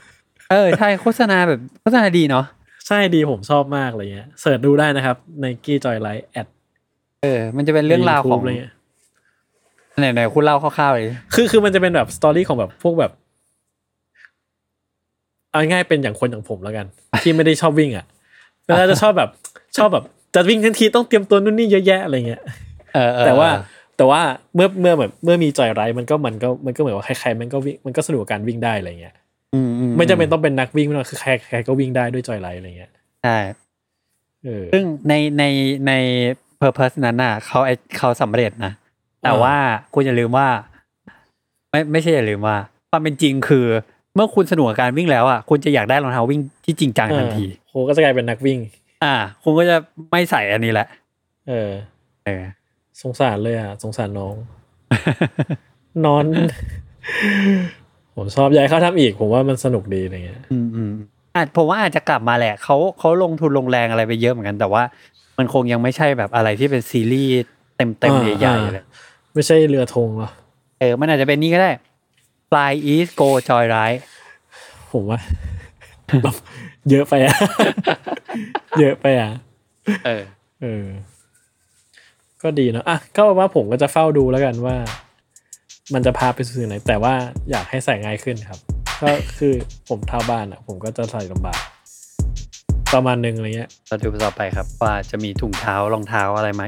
เออใช่โฆษณาแบบโฆษณาดีเนาะใช่ดีผมชอบมากอะไรเงี้ย search ดูได้นะครับ Nike Joyride ad เออ มันจะเป็นเรื่องราวของอะไรเงี้ยไหนไหนคุณเล่าคร่าวๆเลยคือคือมันจะเป็นแบบสตอรี่ของแบบพวกแบบเอาง่ายๆเป็นอย่างคนอย่างผมแล้วกัน ที่ไม่ได้ชอบวิ่งอะแล้วจะชอบแบบชอบแบบจะวิ่งทันทีต้องเตรียมตัวนู่นนี่เยอะแยะอะไรเงี้ยเออเออแต่ว่า แต่ว่าเมื่อเมื่อแบบเมื่อมีจอยไรด์มันก็มันก็มันก็เหมือนว่าใครๆมันก็วิ่งมันก็สนุกกับการวิ่งได้อะไรเงี้ยอืมอืไม่จำเป็นต้องเป็นนักวิ่งไม่ต้องคือใครใครก็วิ่งได้ด้วยจอยไรด์อะไรเงี้ยใช่เออซึ่งในในในเพอร์เพสนั้นน่ะเขาไอเขาสำเร็จนะแต่อ่าว่าคุณอย่าลืมว่า ไม่ไม่ใช่อย่าลืมว่า ความเป็นจริงคือ เมื่อคุณสนุกกับการวิ่งแล้วอะคุณจะอยากได้รองเท้าวิ่งที่จริงจังทันทีโหก็จะกลายเป็นนักวิ่ง อ่า คุณก็จะไม่ใส่อันนี้แหละ เออ เออ สงสารเลยอะ สงสารน้อง นอน ผมชอบอยากให้เขาทำอีก ผมว่ามันสนุกดีอะไรเงี้ย อืมอืมอาจผมว่าอาจจะกลับมาแหละเขาเขาลงทุนลงแรงอะไรไปเยอะเหมือนกัน แต่ว่ามันคงยังไม่ใช่แบบอะไรที่เป็นซีรีส์เต็มเต็มอ่าใหญ่อ่าๆเลยไม่ใช่เรือธงหรอเออ มันอาจจะเป็นนี่ก็ได้ Fly East Go Joy Ride ผมว่าแบบเยอะไปอะเยอะไปอะเออเออ ก็ดีเนอะอะก็ว่าผมก็จะเฝ้าดูแล้วกันว่า มันจะพาไปสู่ไหน แต่ว่าอยากให้ใส่ง่ายขึ้นครับ ก็คือผมเท้าบานอะ ผมก็จะใส่ลำบากประมาณหนึ่งอะไรเงี้ยเราดูต่อไปครับ ว่าจะมีถุงเท้ารองเท้าอะไรไหม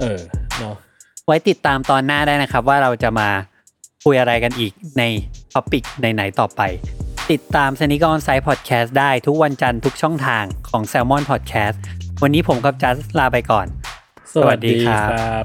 เออเนาะไว้ติดตามตอนหน้าได้นะครับ ว่าเราจะมาคุยอะไรกันอีกใน topic ไหนๆต่อไป ติดตาม s นิก o อนไซ e ์พอดแคสต์ได้ทุกวันจันทร์ทุกช่องทางของ Salmon Podcast วันนี้ผมกับจัสลาไปก่อน สวัสดีครับับ